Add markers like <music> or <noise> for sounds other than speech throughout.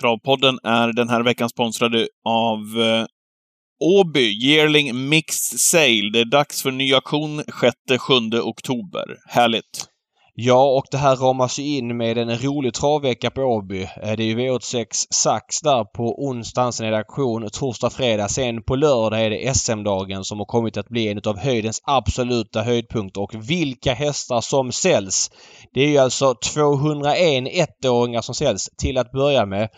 Travpodden är den här veckan sponsrade av eh, Åby Yearling Mixed Sale. Det är dags för ny auktion 6-7 oktober. Härligt! Ja, och det här ramas ju in med en rolig travvecka på Åby. Eh, det är ju V86 Sax där på onsdagen. Sen är det auktion torsdag, fredag. Sen på lördag är det SM-dagen som har kommit att bli en av höjdens absoluta höjdpunkter. Och vilka hästar som säljs! Det är ju alltså 201 ettåringar som säljs till att börja med.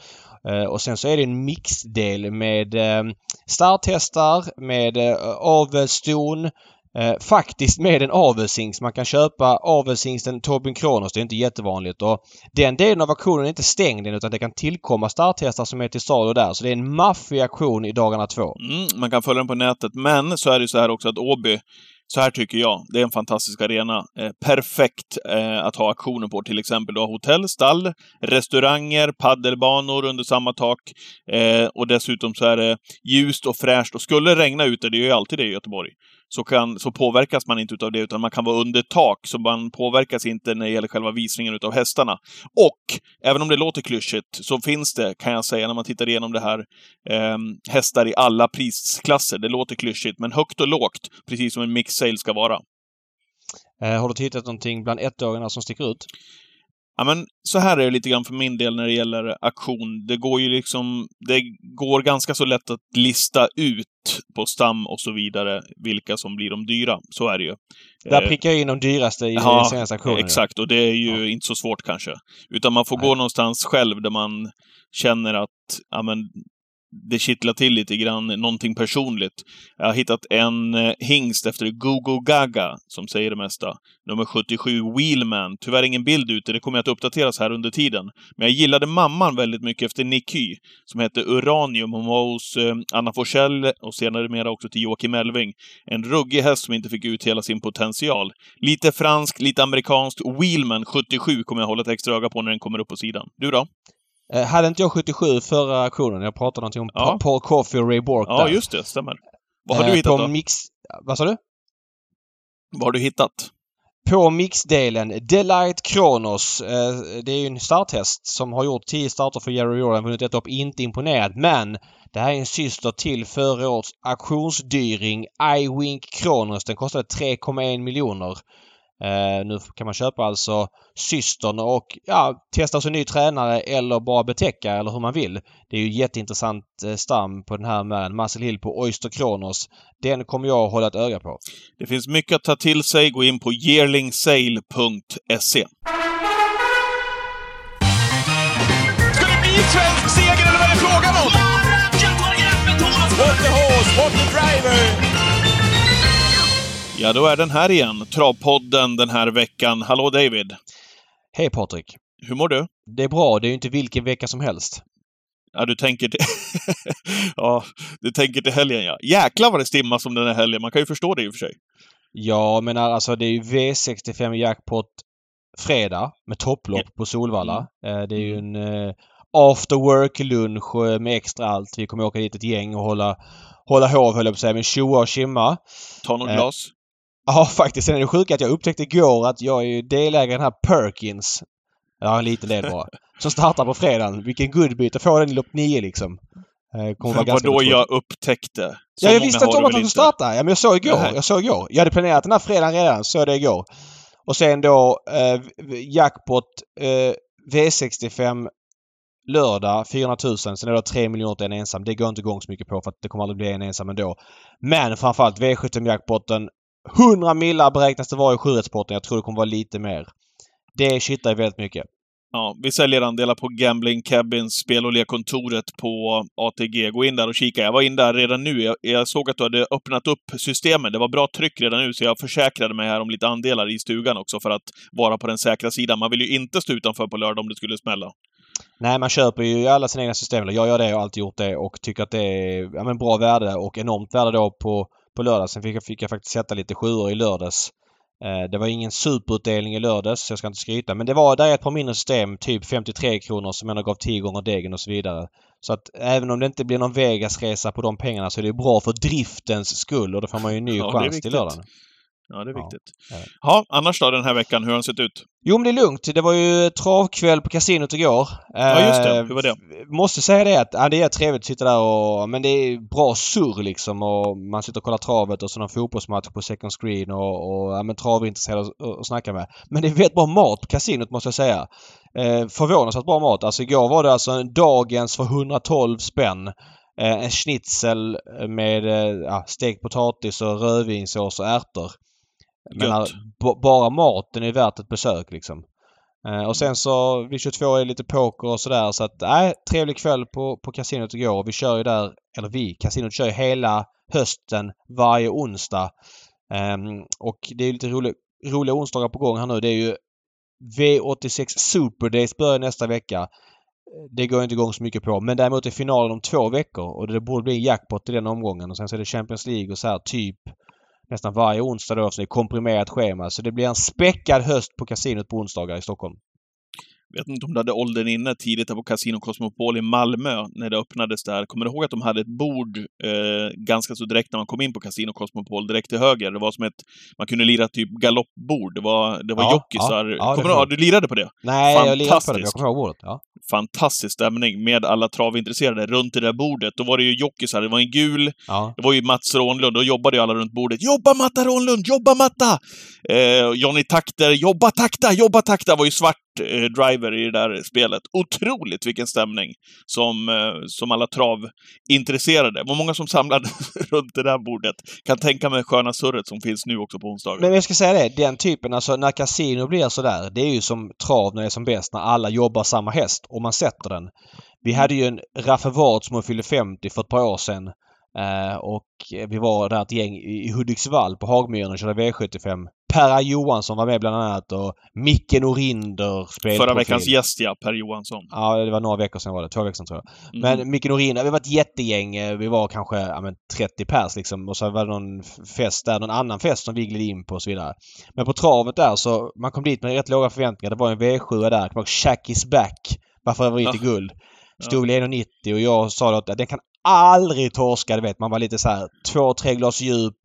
Eh, och sen så är det en mixdel med eh, starthästar, med avelston, Eh, faktiskt med en avelshingst. Man kan köpa avelshingsten Tobin Kronos. Det är inte jättevanligt. Och den delen av auktionen är inte stängd än utan det kan tillkomma starthästar som är till salu där. Så det är en maffig auktion i dagarna två. Mm, man kan följa den på nätet. Men så är det så här också att Åby så här tycker jag. Det är en fantastisk arena. Eh, perfekt eh, att ha auktioner på. Till exempel du har hotell, stall, restauranger, paddelbanor under samma tak. Eh, och dessutom så är det ljust och fräscht. Och skulle det regna ute, det gör ju alltid det i Göteborg, så, kan, så påverkas man inte av det, utan man kan vara under tak, så man påverkas inte när det gäller själva visningen av hästarna. Och, även om det låter klyschigt, så finns det, kan jag säga, när man tittar igenom det här, eh, hästar i alla prisklasser. Det låter klyschigt, men högt och lågt, precis som en mix sale ska vara. Eh, har du hittat någonting bland ettåringarna som sticker ut? Ja, men så här är det lite grann för min del när det gäller aktion. Det går ju liksom, det går ganska så lätt att lista ut på stam och så vidare vilka som blir de dyra. Så är det ju. Där eh, prickar jag in de dyraste i ja, senaste aktionen. Exakt, och det är ju ja. inte så svårt kanske. Utan man får Nej. gå någonstans själv där man känner att ja, men, det kittlar till lite grann, någonting personligt. Jag har hittat en eh, hingst efter Gogo Gaga, som säger det mesta. Nummer 77, Wheelman. Tyvärr ingen bild ute, det kommer att uppdateras här under tiden. Men jag gillade mamman väldigt mycket efter Nicky, som hette Uranium. Hon var hos eh, Anna Forsell och senare mera också till Joakim Elving. En ruggig häst som inte fick ut hela sin potential. Lite fransk, lite amerikanskt. Wheelman 77 kommer jag hålla ett extra öga på när den kommer upp på sidan. Du då? Eh, hade inte jag 77 förra auktionen? Jag pratade någonting om ja. Paul Coffey och Ray Bork Ja, där. just det. Stämmer. Vad har eh, du hittat på då? Mix... Vad sa du? Vad har du hittat? På mixdelen Delight Kronos. Eh, det är ju en starthäst som har gjort 10 starter för Jerry Jordan, vunnit ett lopp, inte imponerad. Men det här är en syster till förra årets auktionsdyring iWink Kronos. Den kostade 3,1 miljoner. Eh, nu kan man köpa alltså systern och ja, testa som ny tränare eller bara betäcka eller hur man vill. Det är ju jätteintressant eh, stam på den här med Muscle Hill på Oyster Kronos. Den kommer jag att hålla ett öga på. Det finns mycket att ta till sig. Gå in på yearlingsale.se. Ska det bli svensk seger eller vad är det frågan om? What the horse, what the driver! Ja, då är den här igen. Travpodden den här veckan. Hallå David! Hej Patrik! Hur mår du? Det är bra. Det är ju inte vilken vecka som helst. Ja, du tänker till... <laughs> ja, du tänker till helgen ja. Jäklar vad det stimmas om den här helgen. Man kan ju förstå det i och för sig. Ja, men alltså det är ju V65 jackpot fredag med topplopp ja. på Solvalla. Mm. Eh, det är ju en uh, after work-lunch eh, med extra allt. Vi kommer åka dit ett gäng och hålla, hålla hov höll jag på att säga, men tjoa och kimma. Ta något glas? Ja, faktiskt. Sen är det sjukt att jag upptäckte igår att jag är delägare i den här Perkins. Ja, en liten del bara. Som startar på fredagen. Vilken guldbyte att få den i lopp 9 liksom. Eh, kommer vara ganska då jag upptäckte? Så ja, jag visste inte om att de skulle starta. Ja, men jag såg igår. Nej. Jag såg igår. Jag hade planerat den här fredagen redan. Såg det igår. Och sen då eh, jackpot eh, V65 lördag 400 000. Sen är det 3 miljoner till en ensam. Det går inte igång så mycket på för att det kommer aldrig bli en ensam ändå. Men framförallt V75 jackpotten 100 millar beräknas det vara i sjurättspotten. Jag tror det kommer vara lite mer. Det kittar väldigt mycket. Ja, vi säljer andelar på Gambling Cabins, spel och lekkontoret på ATG. Gå in där och kika. Jag var in där redan nu. Jag, jag, såg att du hade öppnat upp systemet. Det var bra tryck redan nu, så jag försäkrade mig här om lite andelar i stugan också för att vara på den säkra sidan. Man vill ju inte stå utanför på lördag om det skulle smälla. Nej, man köper ju alla sina egna system. Jag gör det och har alltid gjort det och tycker att det är ja, men bra värde och enormt värde då på på lördag. Sen fick jag, fick jag faktiskt sätta lite sjuor i lördags. Eh, det var ingen superutdelning i lördags, så jag ska inte skryta. Men det var, där är ett par mindre system, typ 53 kronor som ändå gav 10 gånger degen och så vidare. Så att även om det inte blir någon Vegas-resa på de pengarna så är det bra för driftens skull och då får man ju en ny ja, chans till lördagen. Ja, det är viktigt. ja. Ja, annars då den här veckan, hur har den sett ut? Jo, men det är lugnt. Det var ju travkväll på kasinot igår. Ja, just det. Eh, Hur var det? Måste säga det att ja, det är trevligt att sitta där och... Men det är bra surr liksom och man sitter och kollar travet och så någon fotbollsmatch på second screen och, och ja, men travintresserade att, att snacka med. Men det är väldigt bra mat på kasinot måste jag säga. Eh, förvånansvärt bra mat. Alltså igår var det alltså en dagens för 112 spänn. Eh, en schnitzel med eh, ja, stekt potatis och rödvinssås och ärtor. Men Gött. ba- bara maten är värt ett besök liksom. Eh, och sen så vid 22 är lite poker och sådär så att nej, trevlig kväll på, på kasinot igår. Vi kör ju där, eller vi, kasinot kör ju hela hösten varje onsdag. Ehm, och det är lite rolig, roliga onsdagar på gång här nu. Det är ju V86 Super Days börjar nästa vecka. Det går inte igång så mycket på. Men däremot är finalen om två veckor och det borde bli en jackpot i den omgången. Och sen så är det Champions League och så här typ nästan varje onsdag då. Så det är komprimerat schema. Så det blir en späckad höst på kasinot på onsdagar i Stockholm vet inte om du hade åldern inne tidigt på Casino Cosmopol i Malmö när det öppnades där. Kommer du ihåg att de hade ett bord eh, ganska så direkt när man kom in på Casino Cosmopol, direkt till höger? Det var som ett... Man kunde lira typ galoppbord. Det var, det var Ja, jockisar. ja, ja, kommer du ihåg? Du lirade på det? Nej, jag lirar på det. Jag Fantastiskt. kommer ihåg bordet. Ja. Fantastisk stämning med alla travintresserade runt det där bordet. Då var det ju jockisar. Det var en gul ja. det var ju Mats Rånlund, då jobbade ju alla runt bordet. Jobba Matta Rånlund, jobba Matta! Eh, Johnny Takter, jobba takta, jobba takta! var ju svart driver i det där spelet. Otroligt vilken stämning som, eh, som alla travintresserade. Var många som samlade <laughs> runt det där bordet. Kan tänka mig sköna surret som finns nu också på onsdagar. Men jag ska säga det, den typen, alltså när kasino blir sådär, det är ju som trav när det är som bäst, när alla jobbar samma häst och man sätter den. Vi hade ju en Raffe Ward som fyllde 50 för ett par år sedan. Eh, och vi var där ett gäng i Hudiksvall på Hagmyren och körde V75. Perra Johansson var med bland annat och Micke Norinder spelade Förra veckans gäst, ja, Per Johansson. Ja, det var några veckor sedan var det. Två veckor sedan tror jag. Mm. Men Micke Norinder, vi var ett jättegäng. eh, Vi var kanske ja, men 30 pers liksom. Och så var det någon fest där, någon annan fest som vi gled in på och så vidare. Men på travet där så, man kom dit med rätt låga förväntningar. Det var en V7 där. Det var Shack is back. Var favorit i Ja. guld. Stod väl 1,90 och jag sa då att den kan aldrig torska. Du vet, man var lite så här två, tre glas djup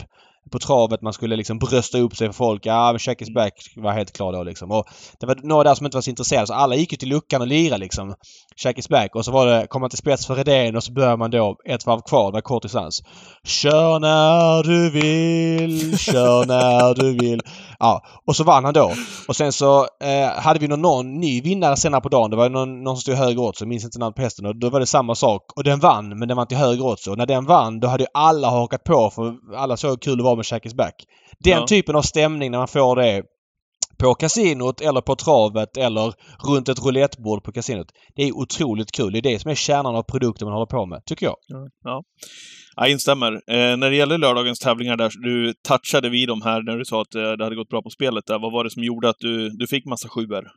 på travet. Man skulle liksom brösta upp sig för folk. Ja, men Shack is back var helt klar då liksom. Och det var några där som inte var så intresserade så alla gick ju till luckan och lirade liksom. Shack is back. Och så var det, kom man till spets för Redén och så började man då ett varv kvar. Det var kort distans. Kör när du vill, kör när du vill. Ja, och så vann han då. Och sen så eh, hade vi någon, någon ny vinnare senare på dagen. Det var någon, någon som stod högre åt så jag minns inte namnet på hästen. Och då var det samma sak. Och den vann, men den var inte högre åt så. Och när den vann, då hade ju alla hakat på för alla såg hur kul det var med Shack is back. Den Ja. typen av stämning när man får det på kasinot eller på travet eller runt ett roulettebord på kasinot. Det är otroligt kul. Det är det som är kärnan av produkten man håller på med, tycker jag. Ja. Jag instämmer. Eh, när det gäller lördagens tävlingar där, du touchade vid dem här när du sa att eh, det hade gått bra på spelet där. Vad var det som gjorde att du, du fick massa sjuor?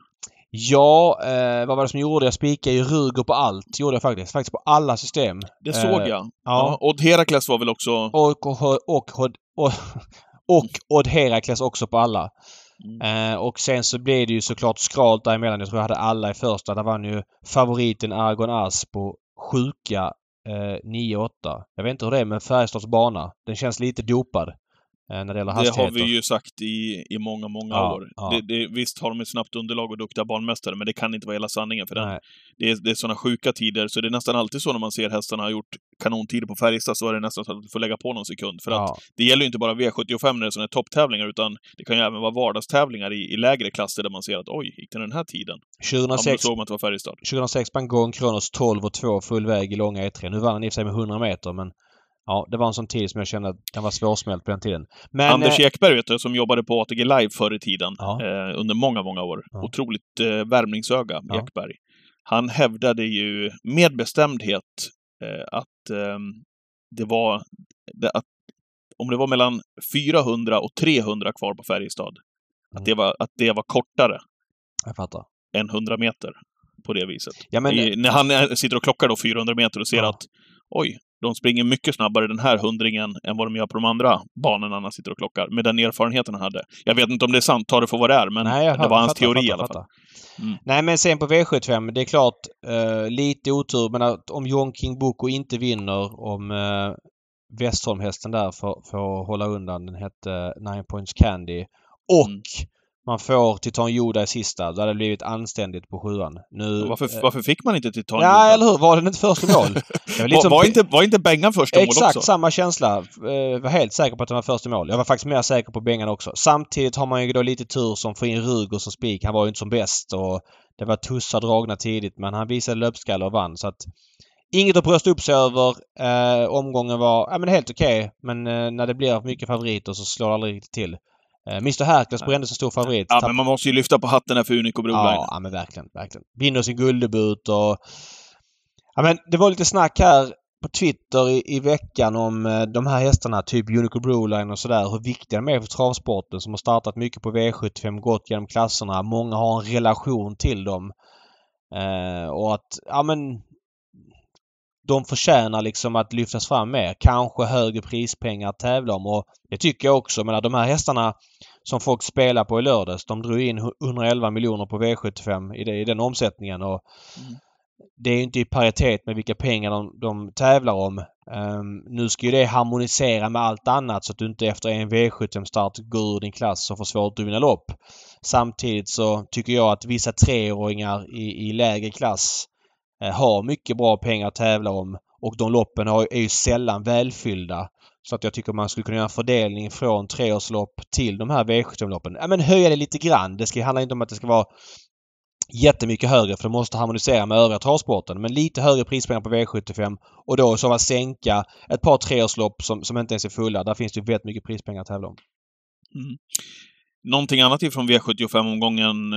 Ja, eh, vad var det som gjorde? Jag spikade ju Ruger på allt. Gjorde jag faktiskt. Faktiskt på alla system. Det Eh, såg jag. Ja. Odd Herakles var väl också... Och, och, och, och, och, och Odd Herakles också på alla. Mm. Eh, och sen så blev det ju såklart skralt däremellan. Jag tror jag hade alla i första. Där vann ju favoriten Argon As på sjuka eh, 9-8. Jag vet inte hur det är med Färjestads bana. Den känns lite dopad. Eh, när det gäller Det hastigheter. har vi ju sagt i, i många, många Ja, år. ja. Det, det, visst har de ett snabbt underlag och duktiga banmästare, men det kan inte vara hela sanningen för den. Det är, det är sådana sjuka tider, så det är nästan alltid så när man ser hästarna ha gjort kanontider på Färjestad, så är det nästan så att du får lägga på någon sekund. För att Ja. det gäller ju inte bara V75 när det är sådana topptävlingar, utan det kan ju även vara vardagstävlingar i, i lägre klasser där man ser att oj, gick den den här tiden? Ja, men då 2006 såg man att det var Färjestad. 2006 sprang Kronos 12 och 2 full väg i långa E3. Nu vann han i och för sig med 100 meter men ja, det var en sån tid som jag kände att den var svårsmält på den tiden. Men... Anders eh, Ekberg, vet du, som jobbade på ATG Live förr i tiden, Ja. eh, under många, många år. Ja. Otroligt eh, värmningsöga, Ja. Ekberg. Han hävdade ju med bestämdhet eh, att ehm, det var... Det, att, om det var mellan 400 och 300 kvar på Färjestad, Mm. att, det var, att det var kortare Jag fattar. än 100 meter på det viset. Ja men... I, när han eh, sitter och klockar då 400 meter och ser att oj, de springer mycket snabbare den här hundringen än vad de gör på de andra banorna han sitter och klockar, med den erfarenheten han hade. Jag vet inte om det är sant, ta det för vad det är, men Nej, det var hans fattar, teori fattar, i alla fall. Mm. Nej men sen på V75, det är klart eh, lite otur men att om John King Boko inte vinner, om eh, Westholm-hästen där för, för att hålla undan. Den hette Nine Points Candy. Och Mm. Man får Titan Yoda i sista. Då hade det blivit anständigt på sjuan. Nu... Varför, eh, varför fick man inte till Tony? Ja, eller hur? Var den inte först i mål? <laughs> Var lite var, inte, var inte Bengan första mål Exakt också? samma känsla. Eh, var helt säker på att han var först i mål. Jag var faktiskt mer säker på Bengan också. Samtidigt har man ju då lite tur som får in Ruger som spik. Han var ju inte som bäst och det var tussar dragna tidigt men han visade löpskalle och vann så att Inget att brösta upp sig över. Eh, omgången var ja, men helt okej. Men eh, när det blir mycket favoriter så slår det aldrig riktigt till. Eh, Mr Hercules brändes en stor favorit. Ja, men man måste ju lyfta på hatten här för Unico Broline. Ja, ja, men verkligen, verkligen. Vinner sin gulddebut och... Ja, men det var lite snack här på Twitter i, i veckan om eh, de här hästarna, typ Unico Broline och sådär, hur viktiga de är för travsporten som har startat mycket på V75, gått genom klasserna. Många har en relation till dem. Eh, och att, ja men... De förtjänar liksom att lyftas fram mer. Kanske högre prispengar att tävla om och det tycker jag också. Men de här hästarna som folk spelar på i lördags. De drog in 111 miljoner på V75 i, det, i den omsättningen. Och Mm. Det är ju inte i paritet med vilka pengar de, de tävlar om. Ehm, nu ska ju det harmonisera med allt annat så att du inte efter en V75-start går ur din klass och får svårt att vinna lopp. Samtidigt så tycker jag att vissa treåringar i, i lägre klass Eh, har mycket bra pengar att tävla om och de loppen är ju sällan välfyllda. Så att jag tycker man skulle kunna göra en fördelning från treårslopp till de här V75-loppen. Ja, men höja det lite grann. Det ska, handlar inte om att det ska vara jättemycket högre för det måste harmonisera med övriga travsporten. Men lite högre prispengar på V75 och då i så fall sänka ett par treårslopp som, som inte ens är fulla. Där finns det ju väldigt mycket prispengar att tävla om. Mm. Någonting annat ifrån V75-omgången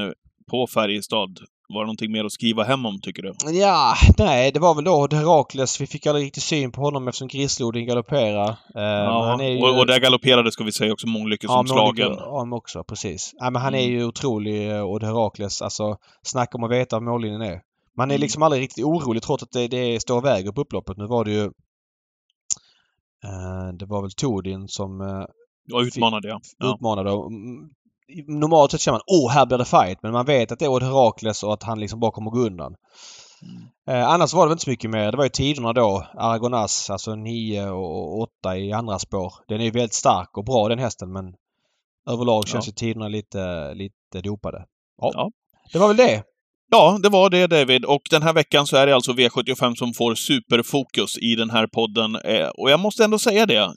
på Färjestad? Var det någonting mer att skriva hem om, tycker du? Ja, nej, det var väl då Herakles. Vi fick aldrig riktigt syn på honom eftersom Grisloden galopperar. Eh, Ja, är ju... och, och där galopperade, ska vi säga, också Månglykke som slagen. Ja, också. Precis. Ja, men han är Mm. ju otrolig eh, Odd Herakles. Alltså, snacka om att veta vad mållinjen är. Man är Mm. liksom aldrig riktigt orolig trots att det, det står väger på upploppet. Nu var det ju... Eh, det var väl Tordin som eh, Ja, utmanade jag. Ja. utmanade. Normalt sett känner man åh, här blir det fight. Men man vet att det är Odd Herakles och att han liksom bara kommer gå undan. Mm. Eh, annars var det inte så mycket mer. Det var ju tiderna då. Aragonas, alltså 9 och 8 i andra spår. Den är ju väldigt stark och bra den hästen men överlag känns Ja. ju tiderna lite, lite dopade. Ja. Ja. Det var väl det. Ja, det var det David. Och den här veckan så är det alltså V75 som får superfokus i den här podden. Eh, och jag måste ändå säga det,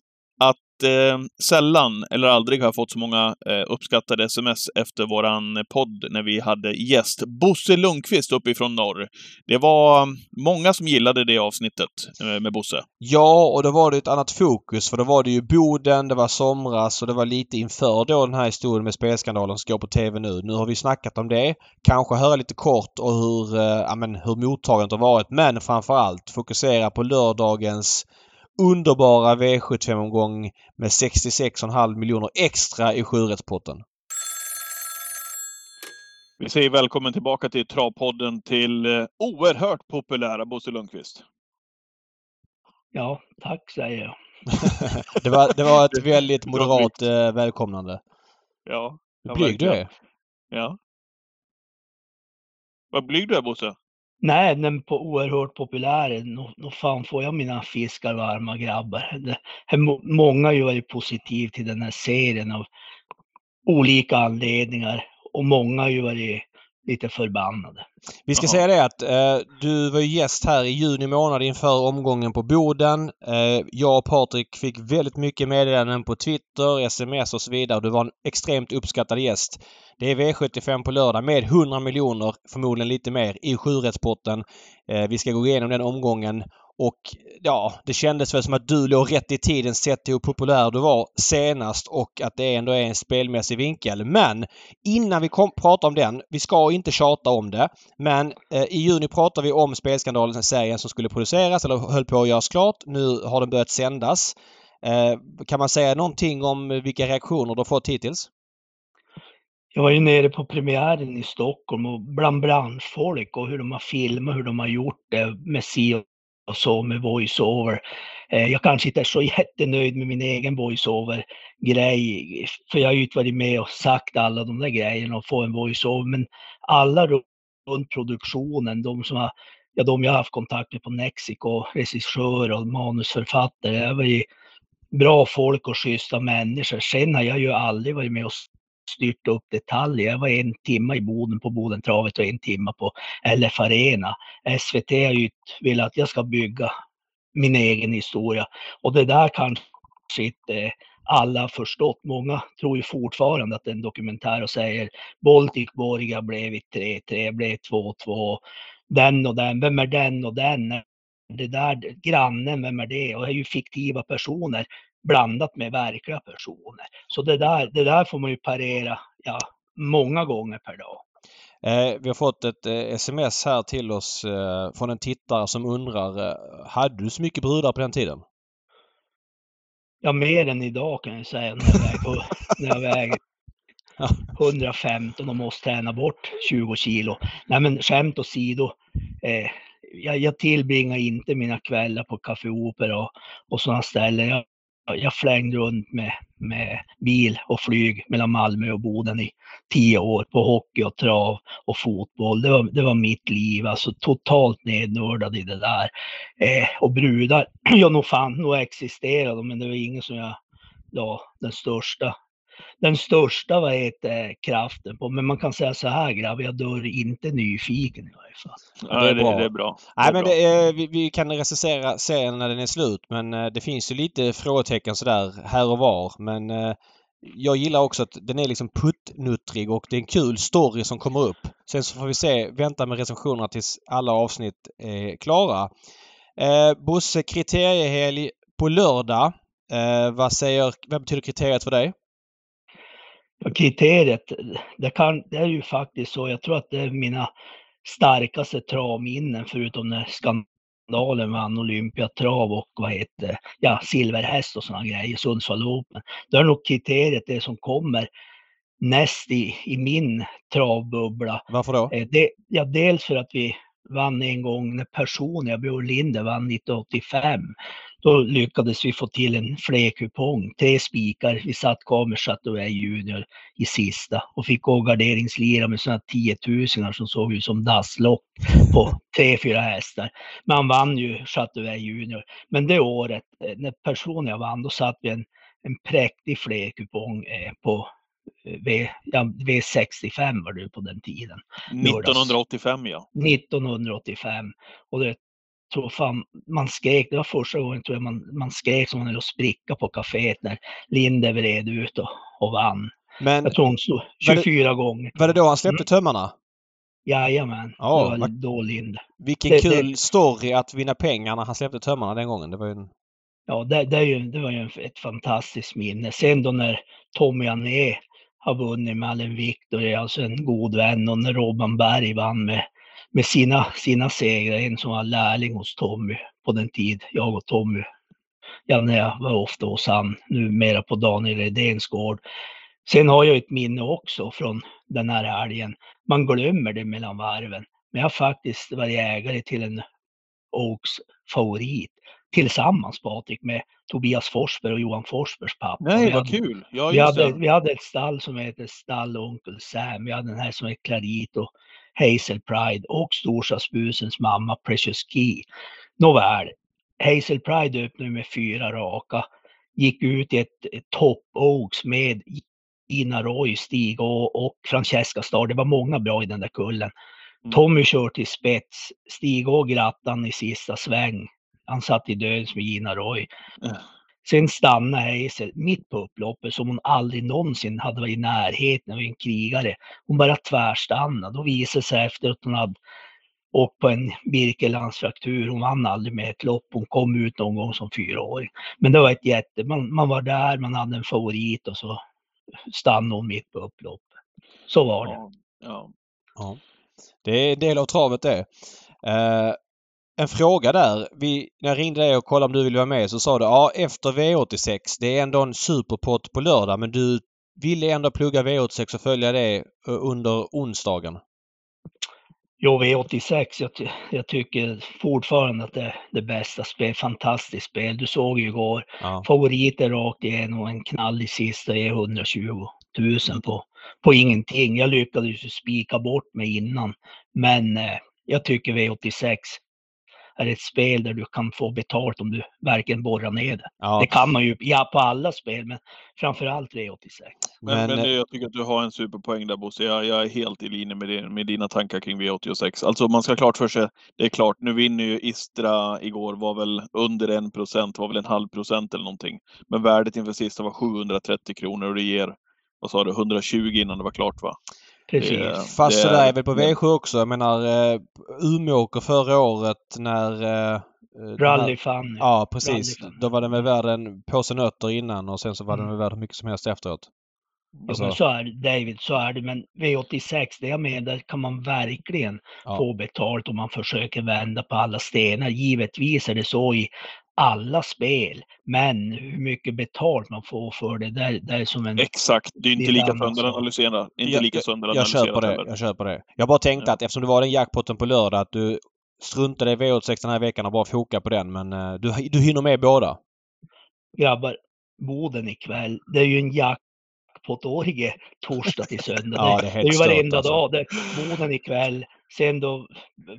eh, sällan eller aldrig har jag fått så många eh, uppskattade sms efter våran podd när vi hade gäst Bosse Lundqvist uppifrån norr. Det var många som gillade det avsnittet eh, med Bosse. Ja, och då var det ett annat fokus för då var det ju Boden, det var somras och det var lite inför då den här historien med spelskandalen som går på TV nu. Nu har vi snackat om det. Kanske höra lite kort och hur, eh, ja, men hur mottagandet har varit. Men framförallt fokusera på lördagens underbara V75-omgång med 66,5 miljoner extra i sjurättspotten. Vi säger välkommen tillbaka till Travpodden till eh, oerhört populära Bosse Lundqvist. Ja, tack säger jag. <laughs> det, var, det var ett <laughs> väldigt moderat eh, välkomnande. Ja. Hur blyg du är. Ja. Vad blyg du är, Bosse? Nej, den är oerhört populär. Nå nå fan får jag mina fiskar varma grabbar. Det, många har ju varit positiva till den här serien av olika anledningar och många har ju varit lite förbannade. Vi ska Jaha. säga det att eh, du var gäst här i juni månad inför omgången på Boden. Eh, jag och Patrik fick väldigt mycket meddelanden på Twitter, sms och så vidare. Du var en extremt uppskattad gäst. Det är V75 på lördag med 100 miljoner, förmodligen lite mer, i sjurättspotten. Eh, vi ska gå igenom den omgången och ja, det kändes väl som att du låg rätt i tiden sett till hur populär du var senast och att det ändå är en spelmässig vinkel. Men innan vi kom, pratar om den, vi ska inte tjata om det, men eh, i juni pratar vi om spelskandalen, serien som skulle produceras eller höll på att göras klart. Nu har den börjat sändas. Eh, kan man säga någonting om vilka reaktioner du har fått hittills? Jag var ju nere på premiären i Stockholm och bland branschfolk och hur de har filmat, hur de har gjort det med si och så med voiceover. Eh, jag kanske inte är så <laughs> jättenöjd med min egen voiceover-grej, för jag har ju inte varit med och sagt alla de där grejerna och få en voiceover, men alla runt produktionen, de som har, ja de jag har haft kontakt med på Nexiko, regissör och manusförfattare, jag var ju bra folk och schyssta människor. Sen har jag ju aldrig varit med och styrt upp detaljer. Jag var en timme i Boden på Bodentravet och en timme på LF Arena. SVT har ju velat att jag ska bygga min egen historia och det där kanske inte alla har förstått. Många tror ju fortfarande att det är en dokumentär och säger Baltic Borga blev 3-3, blev 2-2. Den och den, vem är den och den? Det där grannen, vem är det? Och det är ju fiktiva personer blandat med verkliga personer. Så det där, det där får man ju parera ja, många gånger per dag. Eh, vi har fått ett eh, sms här till oss eh, från en tittare som undrar, eh, hade du så mycket brudar på den tiden? Ja, mer än idag kan jag säga när jag väger, <laughs> när jag väger 115 och måste träna bort 20 kilo. Nej men skämt åsido. Eh, jag, jag tillbringar inte mina kvällar på Café Opera och, och sådana ställen. Jag, jag flängde runt med, med bil och flyg mellan Malmö och Boden i tio år på hockey och trav och fotboll. Det var, det var mitt liv, alltså totalt nednördad i det där. Eh, och brudar, <clears throat> ja nog fan, nog existerade men det var ingen som jag la den största den största vad heter, kraften på. Men man kan säga så här grabbar, jag dör inte nyfiken i varje fall. Ja, det, är bra. Det, är bra. Nej, men det är, vi, vi, kan recensera serien när den är slut men eh, det finns ju lite frågetecken sådär här och var. Men eh, jag gillar också att den är liksom puttnuttrig och det är en kul story som kommer upp. Sen så får vi se, vänta med recensionerna tills alla avsnitt är klara. Eh, Bosse, kriteriehelg på lördag. Eh, vad säger, vad betyder kriteriet för dig? Kriteriet, det, kan, det är ju faktiskt så, jag tror att det är mina starkaste travminnen förutom när skandalen vann Olympiatrav och vad heter ja, silverhäst och sådana grejer, Sundsvall Open. Då är nog kriteriet det som kommer näst i, i min travbubbla. Varför då? Eh, det, ja, dels för att vi vann en gång när Personia, Björn Linder vann 1985. Då lyckades vi få till en flerkupong, tre spikar. Vi satt kvar med Chateauet Junior i sista och fick gå garderingslira med sådana 10 000 som såg ut som dasslock på tre, fyra hästar. Men han vann ju Chateauet Junior. Men det året, eh, när Personia vann, då satt vi en, en präktig flerkupong eh, på V, ja, V65 var det på den tiden. 1985 ja. 1985. Och det tror fan, man skrek, det var första gången tror jag man, man skrek som man höll spricka på kaféet när Linde vred ut och, och vann. Men, jag tror hon stod 24 var det, gånger. Var det då han släppte mm. tömmarna? Jajamän, oh, det var då Linde. Vilken det, kul det, story att vinna pengar när han släppte tömmarna den gången. Det var ju en... Ja, det, det, är ju, det var ju ett fantastiskt minne. Sen då när Tommy Ané har vunnit med Allen Victor, är alltså en god vän och när Robban Berg vann med, med sina, sina segrar, en som var lärling hos Tommy på den tid jag och Tommy, ja när jag var ofta hos han, numera på Daniel Redéns gård. Sen har jag ett minne också från den här helgen. Man glömmer det mellan varven. Men jag har faktiskt varit ägare till en Oaks favorit tillsammans Patrik med Tobias Forsberg och Johan Forsbergs pappa. Nej, vad kul! Ja, vi, hade, vi hade ett stall som heter Stall Onkel Sam. Vi hade den här som heter Clarito, Hazel Pride och Storstadsbusens mamma Precious Key. Nåväl, Hazel Pride öppnade med fyra raka. Gick ut i ett, ett Top Oaks med Ina Roy, Stig och, och Francesca Star. Det var många bra i den där kullen. Mm. Tommy kör till spets. Stig och grattan i sista sväng. Han satt i dödens med Gina Roy. Sen stannade Hazel mitt på upploppet som hon aldrig någonsin hade varit i närheten av en krigare. Hon bara tvärstannade. Då visade sig efter att hon hade åkt på en Birkelandsfraktur. Hon vann aldrig med ett lopp. Hon kom ut någon gång som fyraåring. Men det var ett jätte... Man, man var där, man hade en favorit och så stannade hon mitt på upploppet. Så var det. Ja, ja. ja. Det är en del av travet det. Uh, en fråga där. Vi, när jag ringde dig och kollade om du ville vara med så sa du ja efter V86. Det är ändå en superpott på lördag men du ville ändå plugga V86 och följa det under onsdagen. Jo, V86. Jag, jag, tycker fortfarande att det är det bästa spel. Fantastiskt spel. Du såg ju igår. Ja. Favoriter rakt igenom. En knall i sista är 120 000 på, på ingenting. Jag lyckades ju spika bort mig innan. Men eh, jag tycker V86 är ett spel där du kan få betalt om du verkligen borrar ner det. Ja, Det kan man ju, ja på alla spel, men framförallt V86. Men, men, men, eh, jag tycker att du har en superpoäng där Bosse. Jag, jag är helt i linje med, din, med dina tankar kring V86. Alltså man ska klart för sig, det är klart, nu vinner ju Istra igår, var väl under en procent, var väl en halv procent eller någonting. Men värdet inför sista var 730 kronor och det ger, vad sa du, 120 innan det var klart va? Precis. Det- Fast det sådär är- väl på men- V7 också. Jag menar eh, Umeåker förra året när... Fanny. Ja, precis. Rally. Då var den väl värd en påse nötter innan och sen så var den Mm. väl värd hur mycket som helst efteråt. Alltså, men så är det David, så är det. Men V86, det jag menar, där kan man verkligen Ja. få betalt om man försöker vända på alla stenar. Givetvis är det så i alla spel, men hur mycket betalt man får för det, där, där är som en... Exakt, det är inte lika sönderanalyserat. Inte Jag- lika jag sönderanalyserat köper det. heller. Jag köper det. Jag bara tänkte Ja. att eftersom det var den jackpotten på lördag att du struntade i V86 den här veckan och bara foka på den. Men eh, du, du hinner med båda. grabbar, Boden ikväll, det är ju en jackpot-orgie torsdag till söndag. <laughs> Ja, det, är det är ju varenda stört, alltså. dag. Det, Boden ikväll, sen då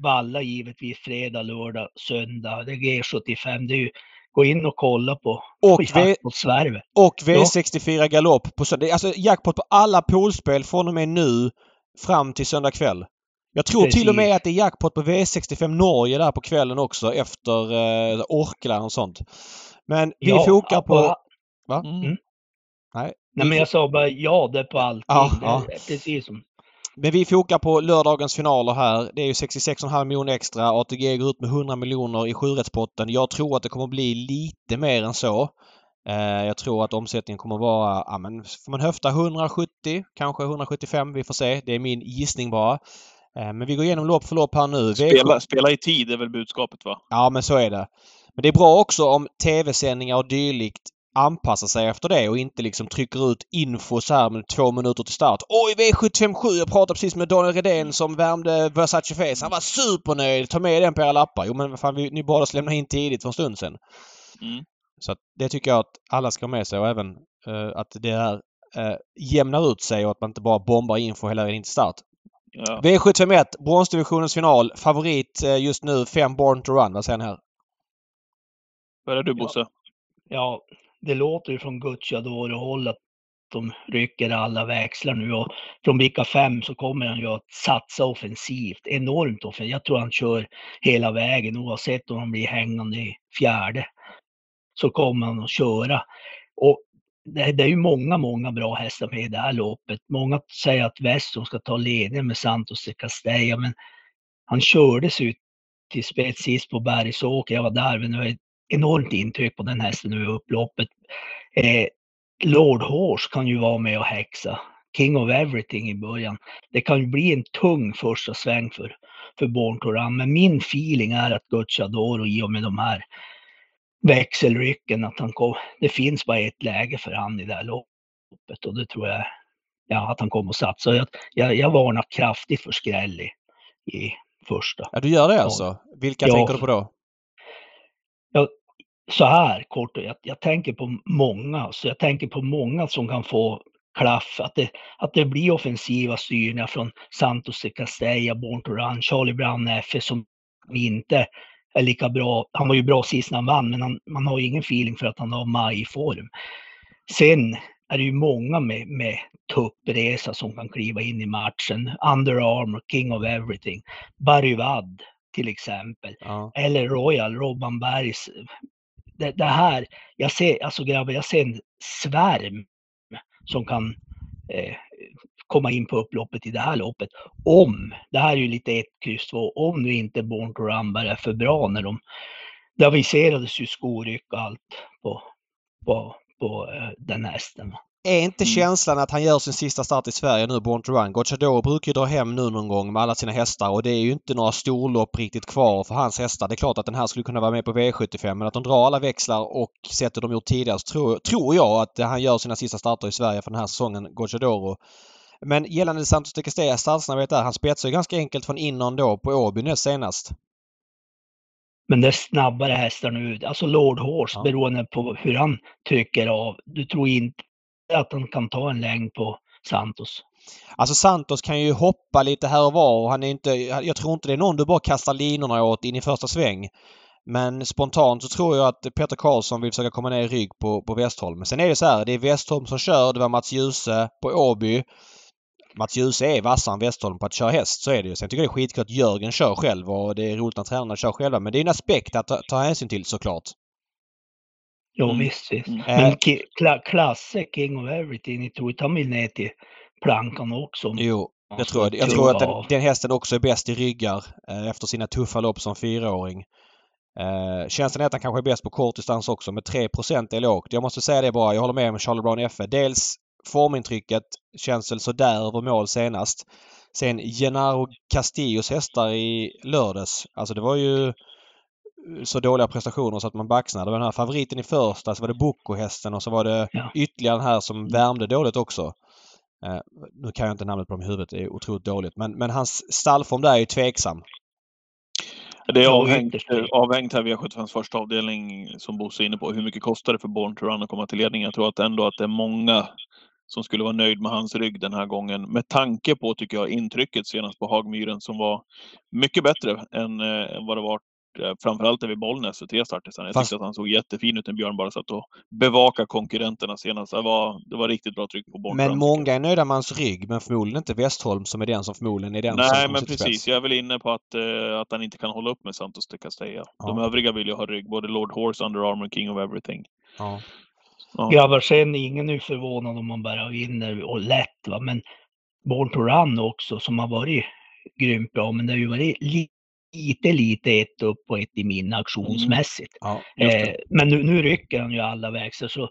Valla givetvis fredag, lördag, söndag. Det är G75. Det är ju, gå in och kolla på, Och, på v, jackpot-svärvet. och V64 galopp på söndag. Alltså jackpot på alla poolspel från och med nu fram till söndag kväll. Jag tror till och med Precis. att det är jackpot på V65 Norge där på kvällen också efter eh, Orkla och sånt. Men vi fokar på... Va? Mm. Nej. Nej, men jag sa bara ja, det är på allting. Ja, ja. precis som... Men vi fokar på lördagens finaler här. Det är ju 66,5 miljoner extra. ATG går ut med 100 miljoner i sjurättspotten. Jag tror att det kommer bli lite mer än så. Eh, jag tror att omsättningen kommer vara, ja men får man höfta 170, kanske 175. Vi får se. Det är min gissning bara. Eh, men vi går igenom lopp för lopp här nu. Spela, spela i tid är väl budskapet va? Ja, men så är det. Men det är bra också om tv-sändningar och dylikt anpassar sig efter det och inte liksom trycker ut info så här med två minuter till start. Oj, V757! Jag pratade precis med Daniel Redén som värmde Versace Face. Han var supernöjd! Ta med den på era lappar. Jo, men vad fan, vi, ni bad oss lämna in tidigt för en stund sedan. Mm. Så att det tycker jag att alla ska ha med sig och även eh, att det här eh, jämnar ut sig och att man inte bara bombar info hela vägen in till start. Ja. V751, bronsdivisionens final. Favorit eh, just nu, fem Born to Run. Vad säger ni här? Vad är du Bosse? Ja, det låter ju från Gucciadoro håll att de rycker alla växlar nu och från vilka fem så kommer han ju att satsa offensivt, enormt offensivt. Jag tror han kör hela vägen oavsett om han blir hängande i fjärde. Så kommer han att köra. Och det, det är ju många, många bra hästar med i det här loppet. Många säger att Weston ska ta ledningen med Santos de Castella, men han kördes ut till spets sist på Bergsåker. Jag var där, men det var ett enormt intryck på den hästen nu i upploppet. Eh, Lord Horse kan ju vara med och häxa. King of Everything i början. Det kan ju bli en tung första sväng för, för Born to Run. Men min feeling är att Gucciadoro i och med de här växelrycken, att han kom, det finns bara ett läge för han i det här loppet och det tror jag ja, att han kommer att satsa. Jag, jag, jag varnar kraftigt för skräll i, i första. Ja, du gör det alltså? Vilka Ja. tänker du på då? Så här kort, jag, jag tänker på många, så jag tänker på många som kan få klaff, att det, att det blir offensiva styrningar från Santos de Castella, Born to Run, Charlie Brown FS som inte är lika bra. Han var ju bra sist när han vann, men han, man har ju ingen feeling för att han har majform. Sen är det ju många med, med tuppresa som kan kliva in i matchen. Under Armour, King of Everything, Barry Wadd till exempel Ja. eller Royal, Robban Bergs. Det, det här, jag ser, alltså grabbar, jag ser en svärm som kan eh, komma in på upploppet i det här loppet. Om, det här är ju lite 1, kryss 2, om nu inte Born to Run är för bra när de, det aviserades ju skoryck och allt på, på, på eh, den hästen. Är inte Mm. känslan att han gör sin sista start i Sverige nu, Born to Run? Gocciadoro brukar ju dra hem nu någon gång med alla sina hästar och det är ju inte några storlopp riktigt kvar för hans hästar. Det är klart att den här skulle kunna vara med på V75 men att de drar alla växlar och sättet de gjort tidigare så tror, tror jag att han gör sina sista starter i Sverige för den här säsongen, Gocciadoro. Men gällande Santos de Castella startsnabbhet där, han spetsar ju ganska enkelt från innan då på Åby näst senast. Men det är snabbare hästar nu, alltså Lord Horse, Ja. beroende på hur han trycker av. Du tror inte att han kan ta en längd på Santos? Alltså Santos kan ju hoppa lite här och var och han är inte... Jag tror inte det är någon du bara kastar linorna åt in i första sväng. Men spontant så tror jag att Peter Karlsson vill försöka komma ner i rygg på, på Westholm. Men sen är det så här, det är Westholm som kör. Det var Mats Djuse på Åby. Mats Djuse är vassare än Westholm på att köra häst, så är det ju. Sen tycker jag det är skitkul att Jörgen kör själv och det är roligt när tränarna kör själva. Men det är en aspekt att ta, ta hänsyn till såklart. Jo, Mm. visst, visst. Mm. Men Ki- Kla- Klasse, King of Everything, jag tror att han vill ner till plankan också. Jo, Ja, det tror jag. Jag tror att den, den hästen också är bäst i ryggar eh, efter sina tuffa lopp som fyraåring. Eh, känslan är att han kanske är bäst på kort distans också, men 3% är lågt. Jag måste säga det bara. Jag håller med med Charlie Brown F. Dels formintrycket känns väl sådär över mål senast. Sen Genaro Castillos hästar i lördags. Alltså det var ju så dåliga prestationer så att man baxnade. Det var den här favoriten i första, så var det Boko-hästen och så var det Ja. ytterligare den här som värmde dåligt också. Eh, nu kan jag inte namnet på dem i huvudet, det är otroligt dåligt. Men, men hans stallform där är ju tveksam. Det är Ja, avhängt, avhängt här V75 första avdelning som Bosse är inne på. Hur mycket kostar det för Born to Run att komma till ledning? Jag tror att ändå att det är många som skulle vara nöjd med hans rygg den här gången. Med tanke på, tycker jag, intrycket senast på Hagmyren som var mycket bättre än eh, vad det var eh, framförallt vid Bollnäs för tre starter sedan. Jag Fast- tyckte att han såg jättefin ut när Björn bara satt och bevaka konkurrenterna senast. Det var, det var riktigt bra tryck på to Men många är nöjda med hans rygg, men förmodligen inte Westholm som är den som förmodligen är den som Nej, men precis. spets. Jag är väl inne på att, eh, att han inte kan hålla upp med Santos de Castella. De Ja. övriga vill ju ha rygg, både Lord Horse, Under Armour, King of Everything. Ja. Ja. Grabbar, sen ingen är förvånad om man bara vinner och lätt va, men Born to Run också som har varit grymt bra, men det har ju varit lite, lite ett upp och ett i minne auktionsmässigt. Ja. Just det. Eh, men nu, nu rycker han ju alla växlar så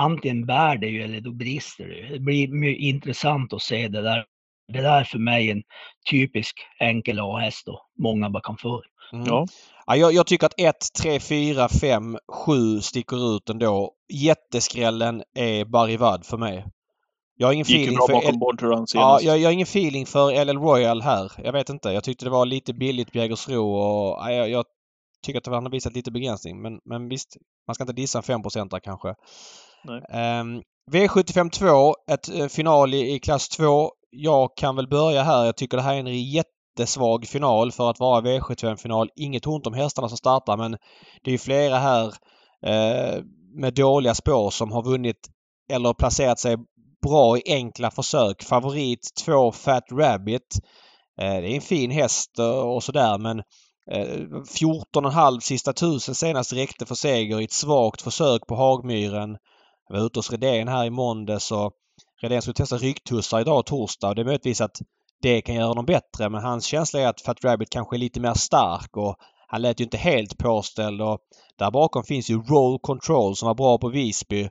antingen bär det ju eller då brister det. Det blir mycket intressant att se det där. Det där är för mig en typisk enkel A-häst och många bara kan få. Mm. Ja. Ja, jag, jag tycker att 1, 3, 4, 5, 7 sticker ut ändå. Jätteskrällen är Barivad för mig. Jag har ingen Gick feeling bra för... bakom Born to Run ja, jag, jag har ingen feeling för LL Royal här. Jag vet inte. Jag tyckte det var lite billigt på Jägersro och ja, jag, jag tycker att han har visat lite begränsning. Men, men visst, man ska inte dissa en 5 där kanske. Nej. Um, V75 2, ett eh, final i, i klass 2. Jag kan väl börja här. Jag tycker det här är en jättesvag final för att vara V75-final. Inget ont om hästarna som startar men det är ju flera här eh, med dåliga spår som har vunnit eller placerat sig bra i enkla försök. Favorit 2 Fat Rabbit. Eh, det är en fin häst och, sådär men eh, 14,5 sista tusen senast räckte för seger i ett svagt försök på Hagmyren. Jag var ute hos Redén här i måndags och Redén skulle testa ryggtussar idag torsdag och det är möjligtvis att det kan göra honom bättre men hans känsla är att Fat Rabbit kanske är lite mer stark och han lät ju inte helt påställd och där bakom finns ju Roll Control som var bra på Visby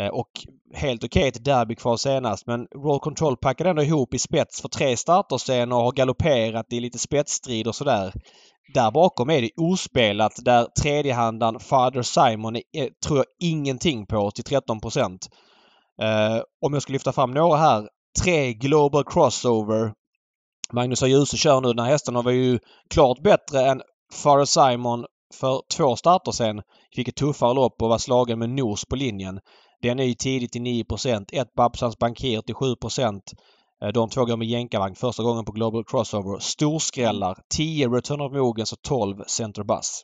Eh, och helt okej okay derby kvar senast men Roll Control packade ändå ihop i spets för tre starter sen och har galopperat i lite spetsstrid och sådär. Där bakom är det ospelat där tredjehandan Father Simon är, eh, tror jag ingenting på till 13 procent. Eh, om jag ska lyfta fram några här. Tre Global Crossover. Magnus Djuse kör nu. Den här hästen var ju klart bättre än Father Simon för två starter sen. Fick ett tuffare lopp och var slagen med nos på linjen. Den är ju tidigt till 9 Ett Babsans Bankir till 7% de två går med jänkarvagn första gången på Global Crossover. Storskrällar. 10 Return of Mogens och 12 Center Bus.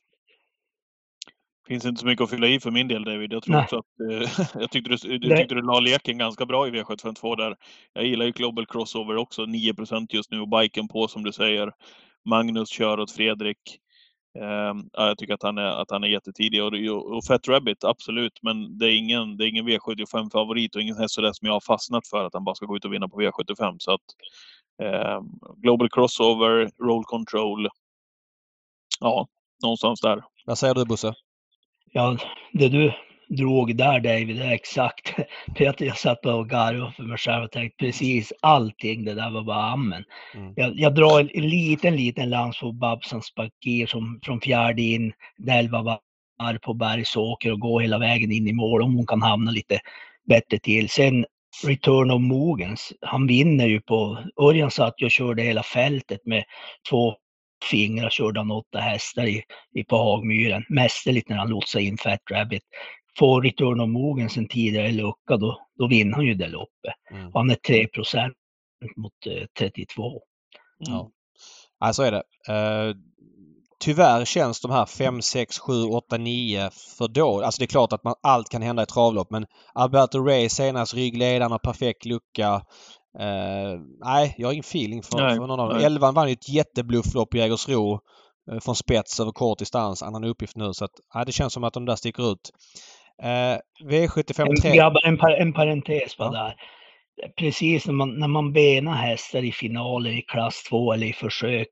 Finns inte så mycket att fylla i för min del David. Jag tror Nej. också att eh, <laughs> jag tyckte du, du Nej. tyckte du la leken ganska bra i V752 där. Jag gillar ju Global Crossover också, 9% just nu och biken på som du säger. Magnus kör åt Fredrik. Ehm, ja, jag tycker att han är, att han är jättetidig och, och Fat Rabbit, absolut. Men det är ingen, det är ingen V75-favorit och ingen häst som jag har fastnat för att han bara ska gå ut och vinna på V75. Så att ehm, Global Crossover, Roll Control. Ja, någonstans där. Vad säger du Bosse? Ja, det du drog där David, exakt. <laughs> Peter, jag satt och garvade för mig själv och tänkte precis allting det där var bara amen. Mm. Jag, jag drar en, en liten, liten lans på Babsans Bakir som från fjärde in, elva var på Bergsåker och gå hela vägen in i mål om hon kan hamna lite bättre till. Sen Return of Mogens, han vinner ju på, Örjan satt ju och körde hela fältet med två fingrar körde han åtta hästar i, i på Hagmyren. Mästerligt när han lotsade in Fat Rabbit. Får Return of Mogens en tidigare lucka då, då vinner han ju det loppet. Mm. Han är 3 procent. mot eh, 32. Ja. Ja, så är det. Uh, tyvärr känns de här 5, 6, 7, 8, 9 för dåligt. Alltså det är klart att man, allt kan hända i travlopp men Alberto Ray senast ryggledaren och perfekt lucka. Uh, nej, jag har ingen feeling för, Nej, för någon av dem. Elvan vann ju ett jätteblufflopp i Jägersro uh, från spets över kort distans. Annan uppgift nu så att nej, det känns som att de där sticker ut. Uh, V75 En, 3. grabbar, en, par, en parentes bara där. Precis när man, när man benar hästar i finaler i klass 2 eller i försök.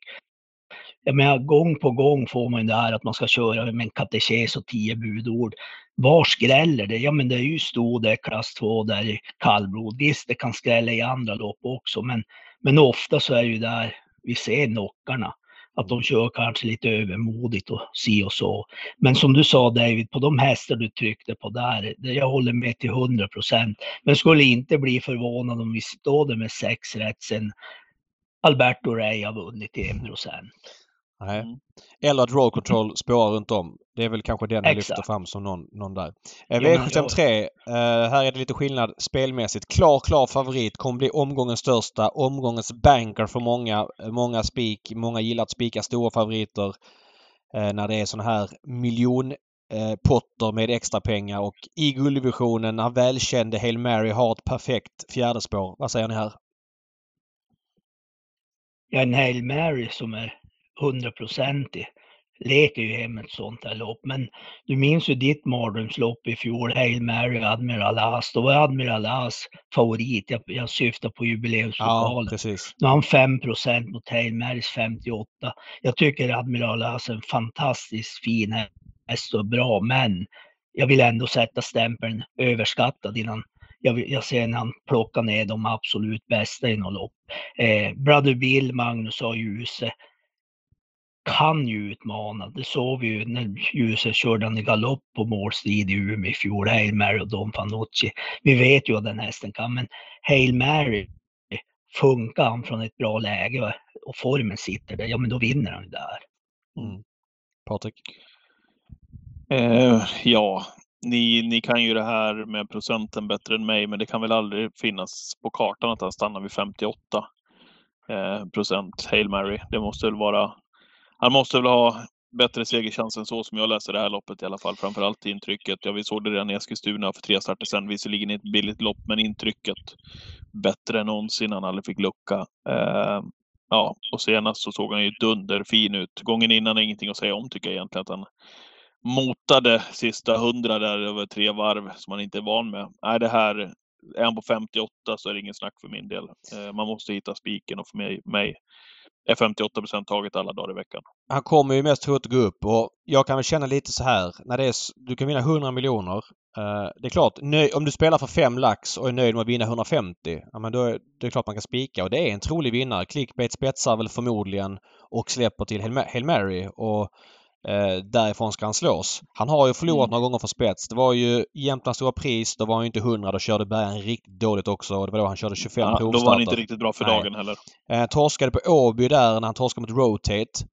Jag menar, gång på gång får man ju det här att man ska köra med en katekes och tio budord. Var skräller det? Ja men det är ju stå där klass 2 där i kallblod. Visst det kan skrälla i andra lopp också men, men ofta så är det ju där vi ser knockarna. Att de kör kanske lite övermodigt och si och så. Men som du sa David, på de hästar du tryckte på där, jag håller med till 100 procent. Men skulle inte bli förvånad om vi står där med sex rätt sen Alberto Rey har vunnit till 1 procent. Nej. Mm. Eller att roll control spårar runt om. Det är väl kanske den jag lyfter fram som någon, någon där. Eh, Ja, men V753. Eh, här är det lite skillnad spelmässigt. Klar, klar favorit. Kommer bli omgångens största. Omgångens banker för många. Eh, Många spik. Många gillar att spika stora favoriter. Eh, när det är såna här miljon eh, potter med extra pengar och i gulddivisionen när välkände Hail Mary har ett perfekt fjärde spår. Vad säger ni här? Ja, en Hail Mary som är 100-procentig leker ju hem ett sånt här lopp. Men du minns ju ditt mardrömslopp i fjol, Hail Mary Admiral As. Då var Admiral As favorit. Jag, jag syftar på Ja, jubileumspokalen. precis. Nu har han 5% mot Hail Marys 58. Jag tycker Admiral As är en fantastiskt fin häst och bra, men jag vill ändå sätta stämpeln överskattad innan jag, jag ser när han plockar ner de absolut bästa i något lopp. Eh, Brother Bill, Magnus och Ljuse kan ju utmana. Det såg vi ju när ljuset körde han i galopp på målstrid i Umeå i fjol, Hail Mary och Don Fanucci. Vi vet ju vad den hästen kan, men Hail Mary funkar han från ett bra läge och formen sitter där, ja men då vinner han ju där. Mm. Patrik? Eh, ja, ni, ni kan ju det här med procenten bättre än mig, men det kan väl aldrig finnas på kartan att han stannar vid 58 eh, procent Hail Mary. Det måste väl vara... Han måste väl ha bättre segerchans än så som jag läser det här loppet i alla fall. Framförallt intrycket. Ja, vi såg det redan i Eskilstuna för tre starter sedan. Visserligen ett billigt lopp, men intrycket bättre än någonsin. Han aldrig fick lucka. Eh, ja, och senast så såg han ju dunderfin ut. Gången innan är ingenting att säga om tycker jag egentligen. Att han motade sista hundra där över tre varv som man inte är van med. Nej, det här, är han på 58 så är det ingen snack för min del. Eh, man måste hitta spiken och för mig, mig är 58 procent taget alla dagar i veckan. Han kommer ju mest troligt gå upp och jag kan väl känna lite så här. När det är, du kan vinna 100 miljoner. Eh, det är klart, nöj, om du spelar för 5 lax och är nöjd med att vinna 150. Ja, men då är det är klart man kan spika och det är en trolig vinnare. Clickbait spetsar väl förmodligen och släpper till Hail Hail Mary och eh, därifrån ska han slås. Han har ju förlorat Mm. några gånger för spets. Det var ju Jämtlands stora pris. Då var han ju inte 100. Då körde Bergen riktigt dåligt också. Och det var då han körde 25 Ja, då var provstarter. han inte riktigt bra för Nej. dagen heller. Eh, torskade på Åby där när han torskade mot Rotate.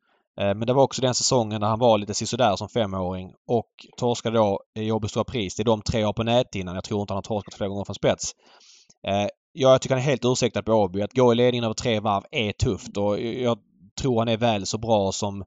Eh, men det var också den säsongen när han var lite sisådär som femåring. Och torskade då i Åby Stora Pris. Det är de tre har på näthinnan. Jag tror inte han har torskat flera gånger från spets. Eh, jag tycker han är helt ursäktad på Åby. Att gå i ledningen över tre varv är tufft och jag tror han är väl så bra som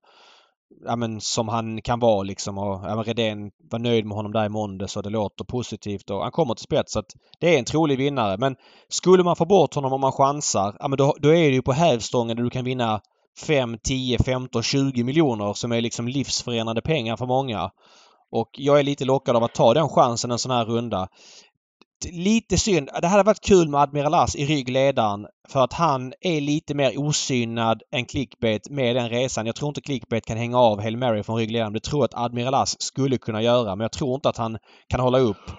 ja, men, som han kan vara liksom. Och, ja, men Redén var nöjd med honom där i måndag så det låter positivt och han kommer till spets. Så att det är en trolig vinnare. Men skulle man få bort honom om man chansar, ja men då, då är det ju på hävstången där du kan vinna 5, 10, 15, 20 miljoner som är liksom livsförenande pengar för många. Och jag är lite lockad av att ta den chansen en sån här runda. Lite synd. Det hade varit kul med Admiral As i ryggledaren för att han är lite mer osynad än Clickbait med den resan. Jag tror inte Clickbait kan hänga av Hail Mary från ryggledaren. Det tror jag att Admiral As skulle kunna göra men jag tror inte att han kan hålla upp.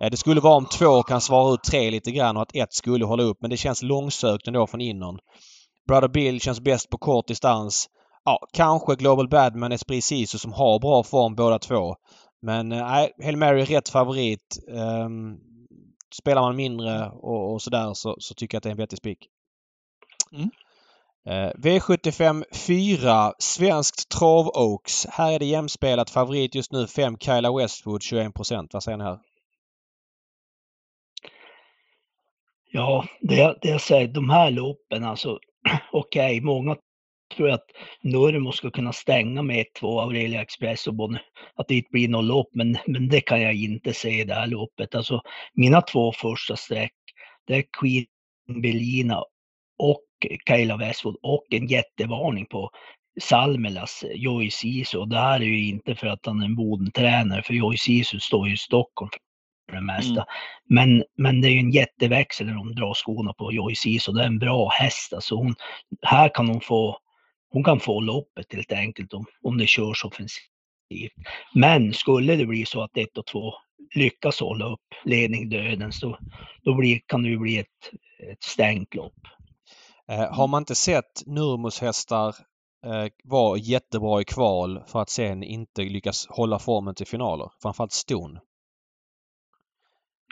Eh, det skulle vara om två kan svara ut tre lite grann och att ett skulle hålla upp men det känns långsökt ändå från innan. Brother Bill känns bäst på kort distans. Ja, kanske Global Badman, Esprit Sisu som har bra form båda två. Men eh, nej, Hail Mary är rätt favorit. Um, spelar man mindre och, och sådär så, så tycker jag att det är en vettig spik. Mm. Eh, V75 4 Svenskt Trav Oaks. Här är det jämspelat. Favorit just nu 5 Kyla Westwood 21% Vad säger ni här? Ja, det, det jag säger, de här loppen alltså, <clears throat> okej, okay, många tror att Nurmo ska kunna stänga med 1-2 Aurelia Express och Bonne, att det inte blir något lopp, men, men det kan jag inte se i det här loppet. Alltså mina två första streck, det är Queen Belina och Kaila Westwood och en jättevarning på Salmelas Joy Sisu. Det här är ju inte för att han är en bodentränare, för Joy Sisu står ju i Stockholm för det mesta. Mm. Men, men det är ju en jätteväxel när de drar skorna på Joy Sisu. Det är en bra häst. Alltså hon, här kan hon få hon kan få loppet helt enkelt om, om det körs offensivt. Men skulle det bli så att ett och två lyckas hålla upp ledning döden så då blir, kan det ju bli ett, ett stängt lopp. Eh, har man inte sett Nurmos hästar eh, vara jättebra i kval för att sen inte lyckas hålla formen till finaler? Framförallt Ston.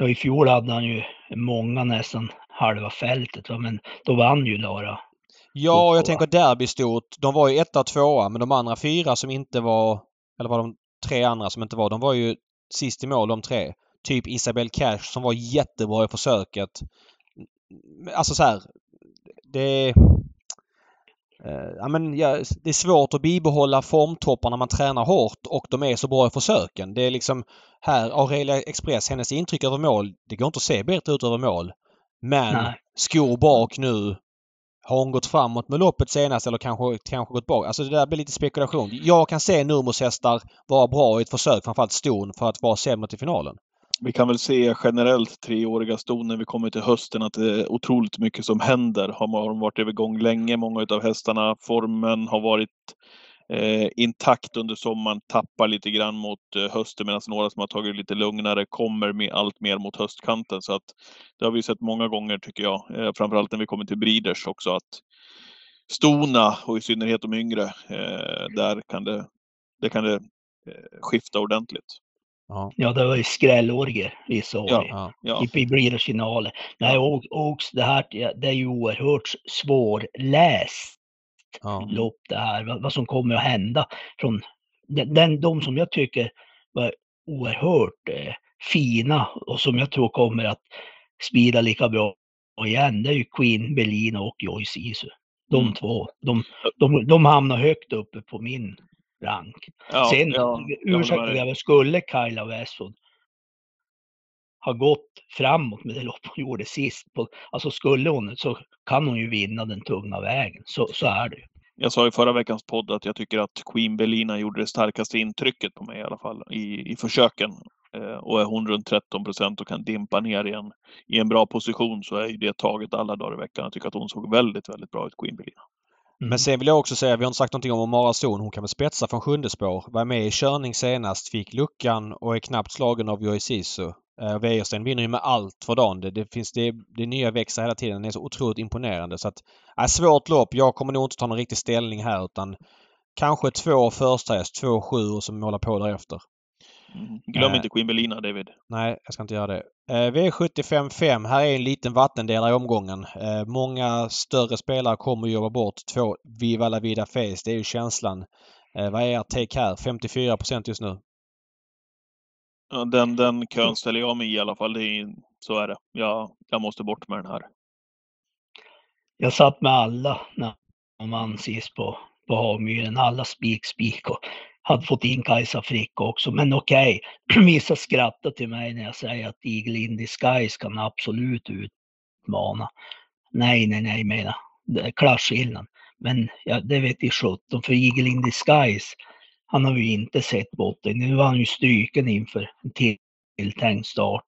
Ja, i fjol hade han ju många nästan halva fältet, va? men då vann ju Lara Ja, och jag tänker derbystort. De var ju etta och tvåa men de andra fyra som inte var, eller var de tre andra som inte var, de var ju sist i mål de tre. Typ Isabel Cash som var jättebra i försöket. Alltså så här, det... Eh, ja, men, ja, det är svårt att bibehålla formtoppar när man tränar hårt och de är så bra i försöken. Det är liksom här, Aurelia Express, hennes intryck över mål, det går inte att se bättre ut över mål. Men Nej. skor bak nu har hon gått framåt med loppet senast eller kanske, kanske gått bak? Alltså det där blir lite spekulation. Jag kan se Nurmos hästar vara bra i ett försök, framförallt ston, för att vara sämre till finalen. Vi kan väl se generellt treåriga ston när vi kommer till hösten att det är otroligt mycket som händer. Har de varit övergång länge, många av hästarna. Formen har varit eh, intakt under sommaren, tappar lite grann mot eh, hösten medan några som har tagit det lite lugnare kommer med allt mer mot höstkanten. Så att det har vi sett många gånger tycker jag, eh, framförallt när vi kommer till breeders också att stona och i synnerhet de yngre, eh, där kan det, det, kan det eh, skifta ordentligt. Ja. det var ju skrällorger vissa år ja, ja. i, i breedersfinaler. Nej, och, och det här det är ju oerhört svårläst ja. lopp det här, vad, vad, som kommer att hända. Från den, den, de som jag tycker var oerhört eh, fina och som jag tror kommer att spida lika bra igen, det är ju Queen Belina och Joyce Isu. De mm. två, de, de, de hamnar högt uppe på min rank. Ja, Sen, ja, ursäkta, jag skulle Kyla Westwood har gått framåt med det lopp hon gjorde sist. På, alltså skulle hon så kan hon ju vinna den tunga vägen. Så, så är det ju. Jag sa i förra veckans podd att jag tycker att Queen Belina gjorde det starkaste intrycket på mig i alla fall i, i försöken. Eh, och är hon runt 13 procent och kan dimpa ner igen i en bra position så är ju det taget alla dagar i veckan. Jag tycker att hon såg väldigt, väldigt bra ut, Queen Belina. Mm. Men sen vill jag också säga, vi har inte sagt någonting om Omara Zon. Hon kan väl spetsa från sjunde spår. Var med i körning senast, fick luckan och är knappt slagen av Joy Sisu. Uh, Wäjersten vinner ju med allt för dagen. Det, det, finns, det, det nya växer hela tiden. Den är så otroligt imponerande. Så att, äh, svårt lopp. Jag kommer nog inte ta någon riktig ställning här utan kanske två första häst, två sju som håller på därefter. Glöm uh, inte Queen Belina, David. Nej, jag ska inte göra det. Uh, V75 5. Här är en liten vattendelare i omgången. Uh, många större spelare kommer att jobba bort två Viva la Vida Face. Det är ju känslan. vad är ert take här? 54% just nu. Ja, den, den kön ställer jag mig i i alla fall. Det är, så är det. Jag, jag måste bort med den här. Jag satt med alla när man sist på, på Hagmyren. Alla spik, spik och hade fått in Kajsa Frick också. Men okej, okay. <clears throat> vissa skrattar till mig när jag säger att Eagle in Disguise kan absolut utmana. Nej, nej, nej menar Det är klasskillnad. Men ja, det vet i sjutton, för Eagle in Disguise han har ju inte sett botten. Nu var han ju stryken inför en tilltänkt start.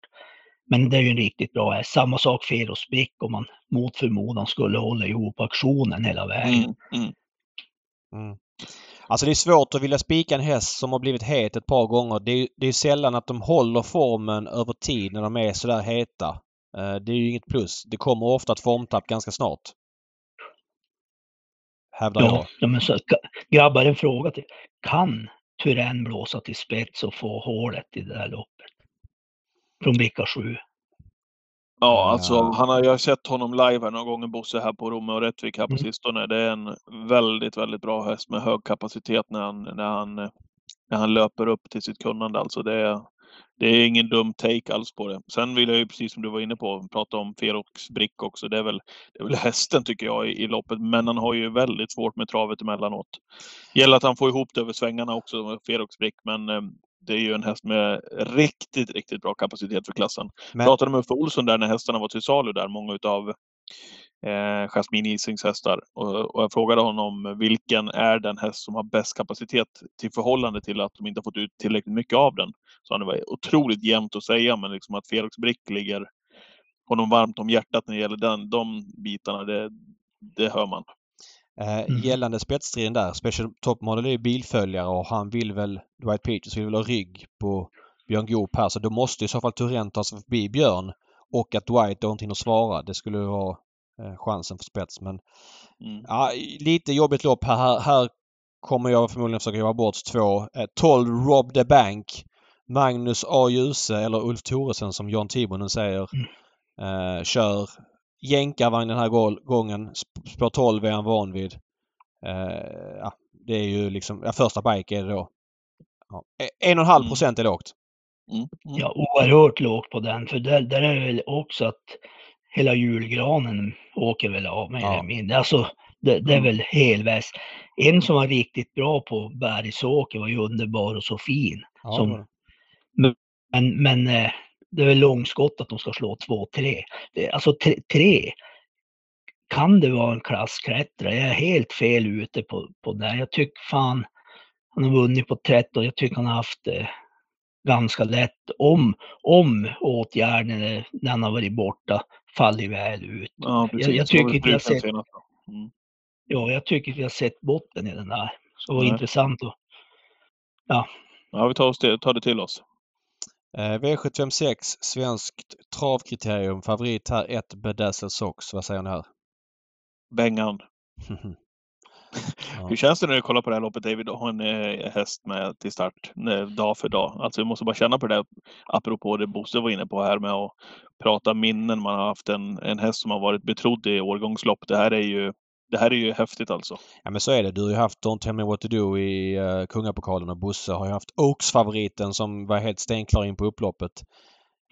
Men det är ju en riktigt bra häst. Samma sak Feros Brick om man mot förmodan skulle hålla ihop aktionen hela vägen. Mm, mm. Mm. Alltså det är svårt att vilja spika en häst som har blivit het ett par gånger. Det är, det är sällan att de håller formen över tid när de är sådär heta. Eh, det är ju inget plus. Det kommer ofta ett formtapp ganska snart hävdar ja, jag. Ja, men så, grabbar, en fråga till. Kan Turén blåsa till spets och få hålet i det här loppet? Från bricka 7. Ja, alltså han har, jag har sett honom live här några gånger, Bosse, här på Romme och Rättvik här på mm. sistone. Det är en väldigt, väldigt bra häst med hög kapacitet när han, när han, när han löper upp till sitt kunnande. Alltså det är, det är ingen dum take alls på det. Sen vill jag ju, precis som du var inne på, prata om Ferox Brick också. Det är väl, det är väl <laughs> hästen tycker jag i, i loppet, men han har ju väldigt svårt med travet emellanåt. Gäller att han får ihop det över svängarna också, Ferox Brick, men eh, det är ju en häst med riktigt, riktigt bra kapacitet för klassen. Men- Pratade med Uffe Olsson där när hästarna var till salu där, många utav eh, Jasmine Isings hästar. Och, och jag frågade honom vilken är den häst som har bäst kapacitet till förhållande till att de inte har fått ut tillräckligt mycket av den. Så han det var otroligt jämnt att säga, men liksom att Felix Brick ligger honom varmt om hjärtat när det gäller den, de bitarna, det, det hör man. Eh, Mm. Gällande spetsstriden där. Special Top Model är bilföljare och han vill väl, Dwight Peters vill väl ha rygg på Björn Goop här så då måste i så fall Turén ta sig förbi Björn och att Dwight då inte hinner svara. Det skulle vara eh, chansen för spets men Mm. ja, lite jobbigt lopp här. här. Kommer jag förmodligen försöka jobba bort två. Eh, 12 Rob the Bank. Magnus A. Djuse eller Ulf Thoresen som John Tibonen säger. Eh, kör jänkarvagn den här gången. Sp- Spår 12 är han van vid. Eh, ja, det är ju liksom, ja, första bike är det då. Ja. E- En och en halv Mm. procent är lågt. Mm. Mm. Ja, oerhört lågt på den. För där, där är det väl också att hela julgranen åker väl av mer Ja. eller mindre. Alltså, det, det är Mm. väl helväst. En som var riktigt bra på Bergsåker var ju underbar och så fin. Ja, Som-. Men, men eh, det är väl långskott att de ska slå 2-3. Det- Alltså 3 kan det vara en klassklättrare? Jag är helt fel ute på, på det. Jag tycker fan han har vunnit på 13. Jag tycker han har haft det ganska lätt om, om åtgärden när han har varit borta fallit väl ut. Ja, jag Det var tycker inte jag sett-. Mm. Ja, jag tycker vi har sett botten i den där. Så det var Nej. intressant att Ja, vi tar, oss till, tar det till oss. Eh, V756 svenskt travkriterium. Favorit här 1 Bedazzled Sox. Vad säger ni här? Bengan. <laughs> Ja. Hur känns det när du kollar på det här loppet David och har en eh, häst med till start eh, dag för dag? Alltså vi måste bara känna på det där, apropå det Bosse var inne på här med att prata minnen. Man har haft en, en häst som har varit betrodd i årgångslopp. Det här är ju, det här är ju häftigt alltså. Ja men så är det. Du har ju haft Don't Tell Me What To Do i uh, Kungapokalen och Bosse har ju haft Oaks-favoriten som var helt stenklar in på upploppet.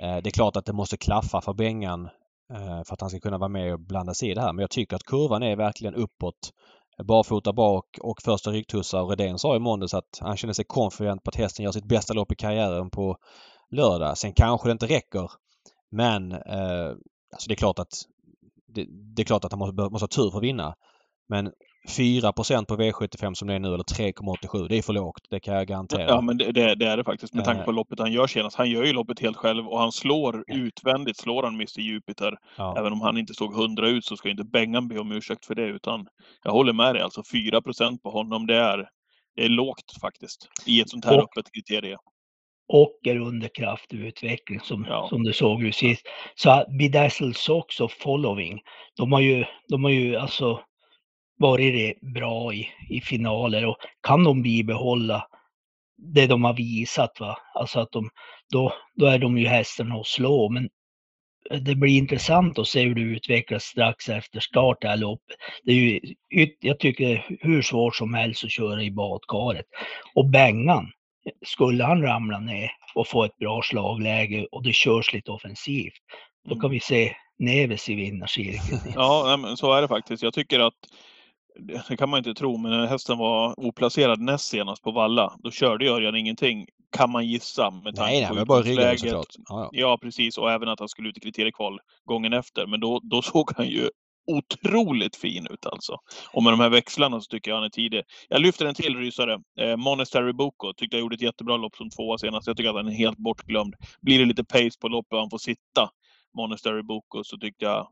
Uh, det är klart att det måste klaffa för Bengan uh, för att han ska kunna vara med och blanda sig i det här. Men jag tycker att kurvan är verkligen uppåt. Barfota bak och första ryggtussar. Redén sa i måndags att han känner sig konfident på att hästen gör sitt bästa lopp i karriären på lördag. Sen kanske det inte räcker. Men eh, alltså det är klart att det, är klart att han måste, måste ha tur för att vinna. Men 4% på V75 som det är nu, eller 3,87, det är för lågt. Det kan jag garantera. Ja, men det, det, det är det faktiskt med tanke Eh. på loppet han gör senast. Han gör ju loppet helt själv och han slår utvändigt, slår han Mr Jupiter. Ja. Även om han inte stod 100 ut så ska inte Bengan be om ursäkt för det utan jag håller med dig. Alltså 4 på honom, det är, det är lågt faktiskt i ett sånt här Och- öppet kriterie. Och är under kraftig utveckling som, Ja. som du såg ju sist. Så Bedazzled Sox och Following, de har ju, de har ju alltså varit bra i, i finaler och kan de bibehålla det de har visat, va? alltså att de, då, då är de ju hästarna att slå. Men det blir intressant att se hur det utvecklas strax efter start det här loppet. Det är ju, jag tycker hur svårt som helst att köra i badkaret. Och Bengan, skulle han ramla ner och få ett bra slagläge och det körs lite offensivt, då kan vi se Neves i vinnarcirkeln. Ja, men så är det faktiskt. Jag tycker att det kan man inte tro, men när hästen var oplacerad näst senast på Valla, då körde Örjan ingenting, kan man gissa med tanke nej, nej, på men bara ryggen såklart. Ja, ja. Ja, precis. Och även att han skulle ut i kriteriekval gången efter. Men då, då <laughs> såg han ju otroligt fin ut alltså. Och med de här växlarna så tycker jag han är tidig. Jag lyfter en till rysare. Eh, Monastery Boko tyckte jag gjorde ett jättebra lopp som tvåa senast. Jag tycker att han är helt bortglömd. Blir det lite pace på loppet och han får sitta, Monastery Boko, så tyckte jag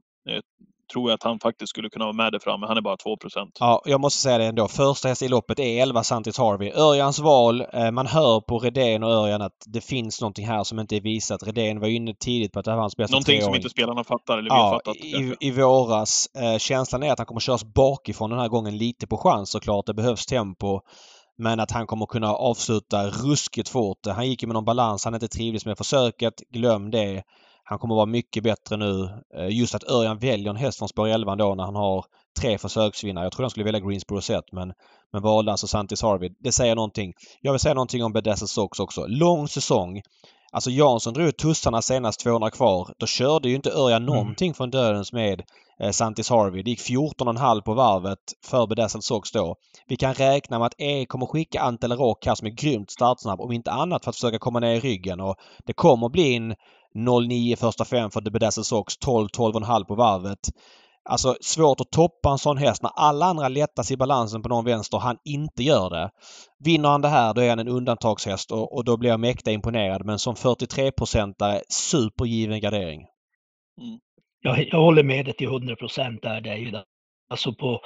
tror jag att han faktiskt skulle kunna vara med där framme. Han är bara 2% Ja, jag måste säga det ändå. Första häst i loppet är 11 Santis Harvey. Örjans val. Eh, man hör på Redén och Örjan att det finns någonting här som inte är visat. Redén var inne tidigt på att det här var hans bästa Någonting som treåring. inte spelarna fattar, eller Ja, fattat. i, kanske. i våras. Eh, känslan är att han kommer köras bakifrån den här gången lite på chans såklart. Det behövs tempo. Men att han kommer kunna avsluta ruskigt fort. Han gick ju med någon balans han inte trivdes med försöket. Glöm det. Han kommer vara mycket bättre nu. Eh, Just att Örjan väljer en häst från spår 11 då när han har tre försöksvinnare. Jag tror han skulle välja Greensboro Set men, men valde alltså Santis Harvey. Det säger någonting. Jag vill säga någonting om Bedazzled Sox också. Lång säsong. Alltså Jansson drog tussarna senast 200 kvar. Då körde ju inte Örjan Mm. någonting från dödens med eh, Santis Harvey. Det gick 14,5 på varvet för Bedazzled Sox då. Vi kan räkna med att E kommer skicka Ante eller Rock här som är grymt startsnabb om inte annat för att försöka komma ner i ryggen och det kommer bli en 0,9 första fem för The Bedazzled Sox, 12-12,5 på varvet. Alltså svårt att toppa en sån häst när alla andra lättas i balansen på någon vänster och han inte gör det. Vinner han det här då är han en undantagshäst och, och då blir jag mäkta imponerad. Men som 43-procentare, supergiven gardering. Mm. Jag, jag håller med dig till 100 procent där. Det. Alltså på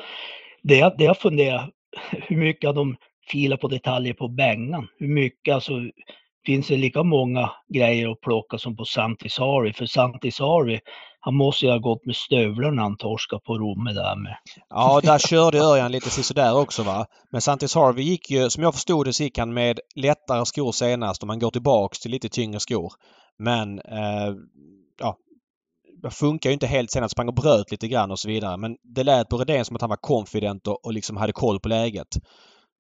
det, jag- det jag funderar, <laughs> hur mycket har de filat på detaljer på Bengan? Hur mycket, alltså finns det lika många grejer att plocka som på Santisari? För Santisari, han måste ju ha gått med stövlarna när han torskade på Romme där med. Ja, där körde Örjan lite sisådär också va. Men Santis Harvey gick ju, som jag förstod det, så gick han med lättare skor senast om man går tillbaks till lite tyngre skor. Men eh, ja, det funkar ju inte helt senast. Sprang och bröt lite grann och så vidare. Men det lät på Redén som att han var confident och, och liksom hade koll på läget.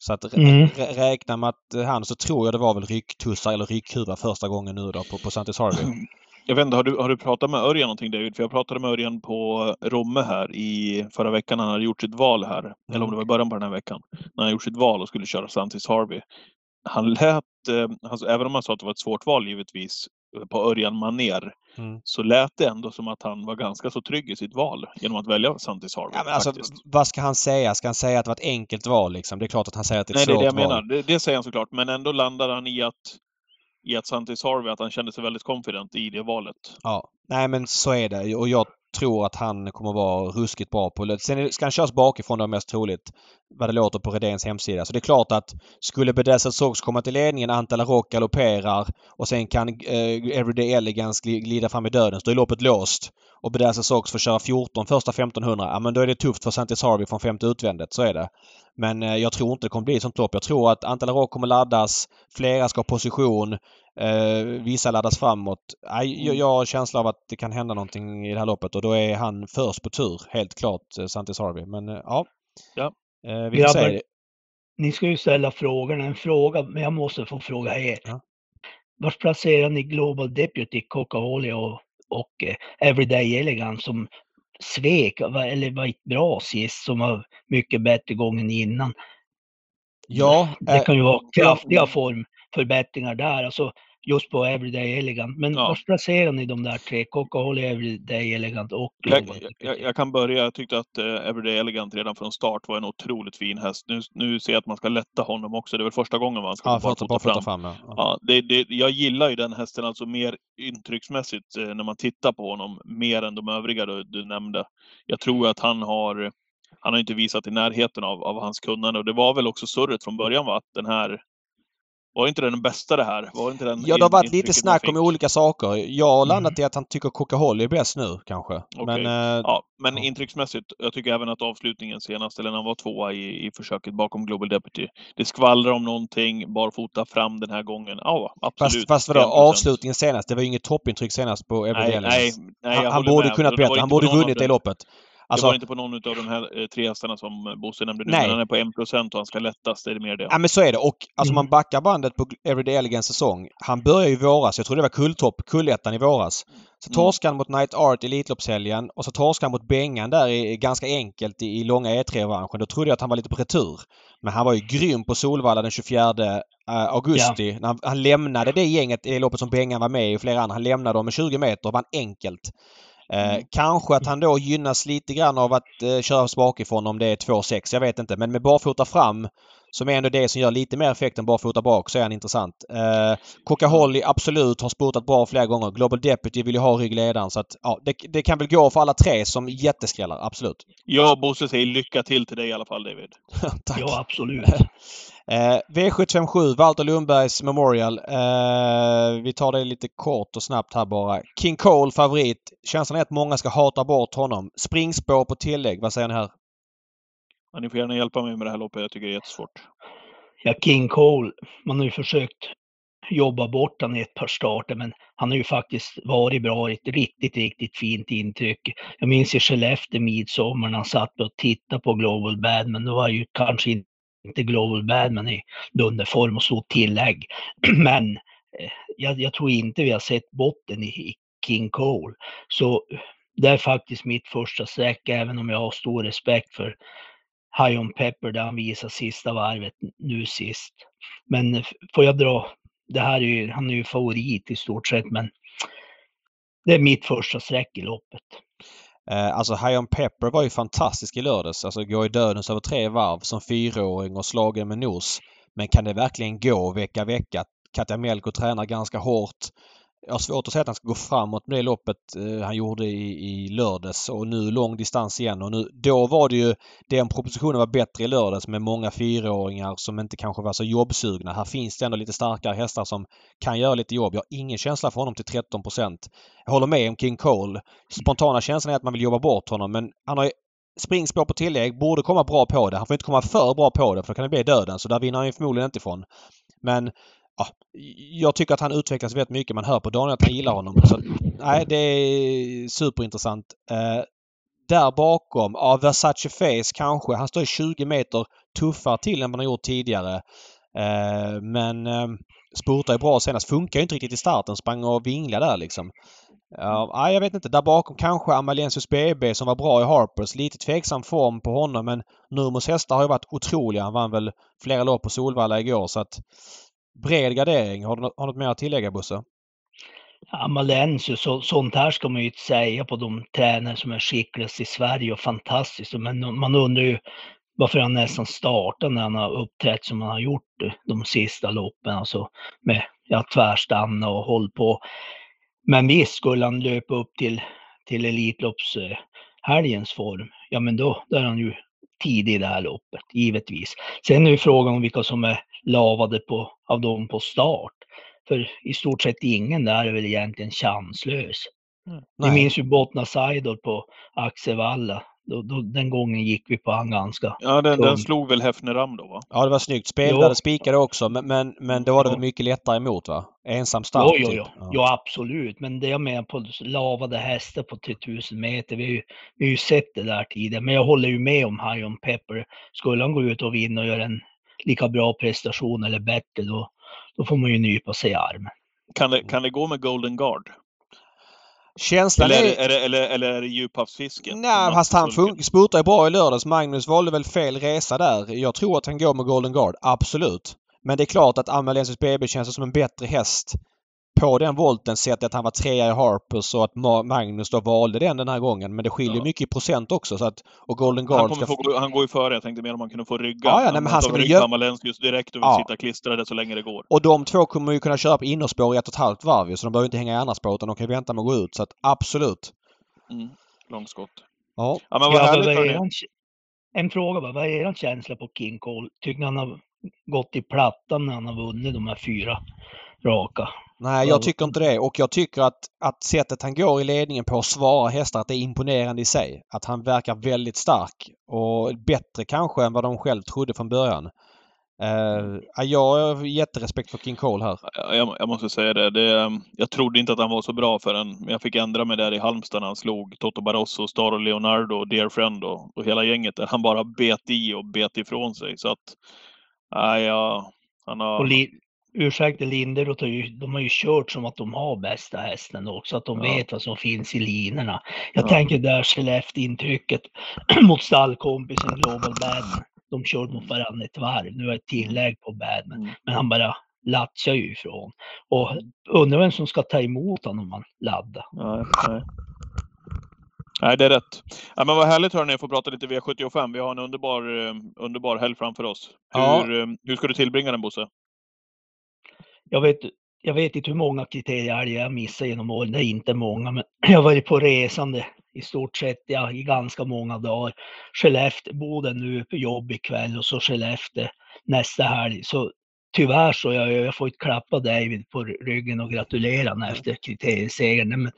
Så att rä- Mm. rä- räkna med att eh, han så tror jag det var väl rycktussar eller ryckhuva första gången nu då på, på Santis Harvey. <clears throat> Jag vet inte, har du, har du pratat med Örjan någonting David? För jag pratade med Örjan på Romme här i förra veckan. Han hade gjort sitt val här. Eller om det var i början på den här veckan. När han gjort sitt val och skulle köra Santis Harvey. Han lät, eh, alltså, även om han sa att det var ett svårt val givetvis, på Örjan maner Mm. så lät det ändå som att han var ganska så trygg i sitt val genom att välja Santis Harvey. Ja, men alltså, vad ska han säga? Ska han säga att det var ett enkelt val liksom? Det är klart att han säger att det är Nej, ett det är det jag val. menar. Det, det säger han såklart. Men ändå landade han i att, i att Santis Harvey, att han kände sig väldigt confident i det valet. Ja, nej men så är det och jag tror att han kommer vara ruskigt bra på. Sen ska han köras bakifrån det är mest troligt. Vad det låter på Redéns hemsida. Så det är klart att skulle Bedazzled Sox komma till ledningen, Antala Rock galopperar och sen kan eh, Everyday Elegance glida fram i döden så då är loppet låst. Och Bedazzled Sox får köra 14 första 1500. Ja men då är det tufft för Santis Harvey från femte utvändigt. Så är det. Men eh, jag tror inte det kommer bli ett sånt lopp. Jag tror att Antala Rock kommer laddas. Flera ska ha position. Eh, vissa laddas framåt. Nej, jag, jag har känsla av att det kan hända någonting i det här loppet och då är han först på tur. Helt klart, eh, Santis Harvey. Men eh, ja. Ja. Eh, vi får se. Ni ska ju ställa frågorna. En fråga, men jag måste få fråga er. Ja. Var placerar ni Global Deputy, Coca-Cola och, och eh, Everyday Elegance som svek, eller var ett bra sist, som var mycket bättre gången innan? Ja, Det eh, kan ju vara ja. kraftiga formförbättringar där, alltså just på Everyday Elegant. Men Ja. var placerar ni de där tre? Coca-Cola, Everyday Elegant och Jag, jag, jag kan börja. Jag tyckte att eh, Everyday Elegant redan från start var en otroligt fin häst. Nu, nu ser jag att man ska lätta honom också. Det är väl första gången man ska ja, bara fram. fram. Ja. Ja, det, det, jag gillar ju den hästen alltså mer intrycksmässigt eh, när man tittar på honom, mer än de övriga du, du nämnde. Jag tror att han har, han har inte visat i närheten av, av hans kunnande och det var väl också surret från början va, att den här var inte den bästa det här? Var inte den Ja, det har varit lite snack om olika saker. Jag har landat Mm. i att han tycker Coca-Cola är bäst nu kanske. Men Okej. eh, Ja, men Ja. intrycksmässigt, jag tycker även att avslutningen senast, eller när han var tvåa i, i försöket bakom Global Deputy, det skvallrar om någonting, barfota fram den här gången. Ja, absolut. fast, fast vadå, 1%. avslutningen senast? Det var ju inget toppintryck senast på Everyday Nej, nej, nej, han borde med. kunnat det bättre. Han borde vunnit det den- loppet. det Alltså, var inte på någon av de här eh, tre hästarna som Bosse nämnde nu, Nej. men han är på 1% och han ska lättas, det är mer det. Ja men så är det och alltså Mm. man backar bandet på Everyday Elegance säsong. Han börjar ju i våras. Jag tror det var kulltopp, kullettan i våras. Så Mm. torskade han mot Night Art i Elitloppshelgen och så torskade han mot Bengan där i, ganska enkelt i, i långa E3-revanschen. Då trodde jag att han var lite på retur. Men han var ju grym på Solvalla den 24 eh, augusti. När han, han lämnade det gänget i det loppet som Bengan var med i och flera andra. Han lämnade dem med 20 meter och vann enkelt. Eh, Mm. Kanske att han då gynnas lite grann av att eh, köra bakifrån om det är 2,6. Jag vet inte. Men med barfota fram som är ändå det som gör lite mer effekt än barfota bak så är han intressant. Eh, Coca Holly absolut har spurtat bra flera gånger. Global Deputy vill ju ha ryggledaren så att ja, det, det kan väl gå för alla tre som jätteskrällar. Absolut. Jag och Bosse säger lycka till till dig i alla fall David. <laughs> Tack. Ja, absolut. <laughs> Eh, V757 Walter Lundbergs Memorial. Eh, vi tar det lite kort och snabbt här bara. King Cole favorit. Känslan är att många ska hata bort honom. Springspår på tillägg. Vad säger ni här? Ja, ni får gärna hjälpa mig med det här loppet, jag tycker det är jättesvårt. Ja, King Cole, man har ju försökt jobba bort han i ett par starter, men han har ju faktiskt varit bra, ett riktigt, riktigt fint intryck. Jag minns i Skellefteå midsommar när han satt och tittade på Global Badman, då var ju kanske inte Global Badman i dunderform och så tillägg. <clears throat> Men eh, jag, jag tror inte vi har sett botten i, i King Cole. Så det är faktiskt mitt första streck, även om jag har stor respekt för High On Pepper där han visar sista varvet nu sist. Men får jag dra, det här är ju, han är ju favorit i stort sett, men det är mitt första streck i loppet. Eh, alltså High On Pepper var ju fantastisk i lördags. Alltså gå i dödens över tre varv som fyraåring och slagen med nos. Men kan det verkligen gå vecka vecka? Katja Melko tränar ganska hårt. Jag har svårt att säga att han ska gå framåt med det loppet eh, han gjorde i, i lördags och nu lång distans igen. Och nu, då var det ju, den propositionen var bättre i lördags med många fyraåringar som inte kanske var så jobbsugna. Här finns det ändå lite starkare hästar som kan göra lite jobb. Jag har ingen känsla för honom till 13 Jag håller med om King Cole. Spontana känslan är att man vill jobba bort honom men han har ju springspår på tillägg, borde komma bra på det. Han får inte komma för bra på det för då kan det bli döden så där vinner han ju förmodligen inte ifrån. Men ja, jag tycker att han utvecklas väldigt mycket. Man hör på Daniel att han gillar honom. Så, nej, det är superintressant. Eh, där bakom, ja, Versace Face kanske. Han står 20 meter tuffare till än vad han har gjort tidigare. Eh, men eh, är bra senast. Funkar ju inte riktigt i starten. Sprang och vinglade där liksom. Ja, nej, jag vet inte. Där bakom kanske Amalensius BB som var bra i Harpers. Lite tveksam form på honom men Nurmos hästar har ju varit otroliga. Han vann väl flera lopp på Solvalla igår så att bred gardering. Har du, har du något mer att tillägga Bosse? Amalensius, så, sånt här ska man ju inte säga på de tränare som är skickligast i Sverige och fantastiskt. Men man undrar ju varför han nästan startar när han har uppträtt som han har gjort de sista loppen. Alltså med ja, tvärstanna och håll på. Men visst, skulle han löpa upp till, till Elitloppshelgens eh, form, ja men då, då är han ju tidig i det här loppet, givetvis. Sen är ju frågan om vilka som är lavade på, av dem på start. För i stort sett ingen där är väl egentligen chanslös. Vi minns ju Bottnas Idol på Axevalla. Då, då, den gången gick vi på han ganska. Ja, den, den slog väl Hefneram då va? Ja, det var snyggt. Spelade, spikade också men, men, men då var det Ja. mycket lättare emot va? Ensam start Jo, jo, typ. jo. Ja. jo, absolut. Men det jag menar på lavade hästar på 3000 meter, vi har, ju, vi har ju sett det där tidigare. Men jag håller ju med om High On Pepper. Skulle han gå ut och vinna och göra en lika bra prestation eller bättre, då, då får man ju nypa sig i armen. Kan det, kan det gå med Golden Guard? Känslan Eller är, är... det- är, det, eller, eller är det djuphavsfisken? Nej, fast han spurtade ju bra i lördags. Magnus valde väl fel resa där. Jag tror att han går med Golden Guard. Absolut. Men det är klart att Amalensius BB känns som en bättre häst på den volten sett att han var trea i Harpers och att Ma- Magnus då valde den den här gången. Men det skiljer Ja. mycket i procent också. Så att, och Golden Han, Guard kommer ska... få, han går ju före. Jag tänkte mer om man kunde få rygga. Ja, ja, nej, men han ska väl rygga Amalensius direkt och vill Ja. sitta klistrade så länge det går. Och de två kommer ju kunna köra på innerspår i ett och ett halvt varv ju, så de behöver inte hänga i andra spår utan de kan vänta med att gå ut. Så att absolut. Mm. Långskott. Ja. Ja, men vad Ja, härligt hörni. eran, en fråga bara, vad är er känsla på King Cole? Tycker ni han har gått i plattan när han har vunnit de här fyra raka? Nej, jag tycker inte det. Och jag tycker att, att sättet han går i ledningen på att svara hästar, att det är imponerande i sig. Att han verkar väldigt stark och bättre kanske än vad de själv trodde från början. Uh, jag har jätterespekt för King Cole här. Jag, jag måste säga det. det. Jag trodde inte att han var så bra förrän jag fick ändra mig där i Halmstad när han slog Toto Barroso, Staro Leonardo, och Dear Friend och, och hela gänget där. Han bara bet i och bet ifrån sig. Så att, nej, ja, han har... Och li, ursäkta Linderoth, de har ju kört som att de har bästa hästen också, att de Ja. vet vad som finns i linorna. Jag Ja. tänker där Skellefteå-intrycket <clears throat> mot stallkompisen Global Badman. De körde mot varandra ett varv. Nu är ett tillägg på Badman, Mm. men han bara lattjar ju ifrån. Och undrar vem som ska ta emot honom om han laddar. Nej, nej. Nej, det är rätt. Ja, men vad härligt hörni, att få prata lite V75. Vi har en underbar, eh, underbar helg framför oss. Hur, Ja. eh, hur ska du tillbringa den Bosse? Jag vet, jag vet inte hur många kriterier jag missar genom åren. Det är inte många, men <clears throat> jag har varit på resande i stort sett ja, i ganska många dagar. Skellefteå, Boden nu på jobb ikväll och så Skellefteå nästa helg. Så tyvärr så jag, jag får inte klappa David på ryggen och gratulera honom efter kriteriesegern. Men,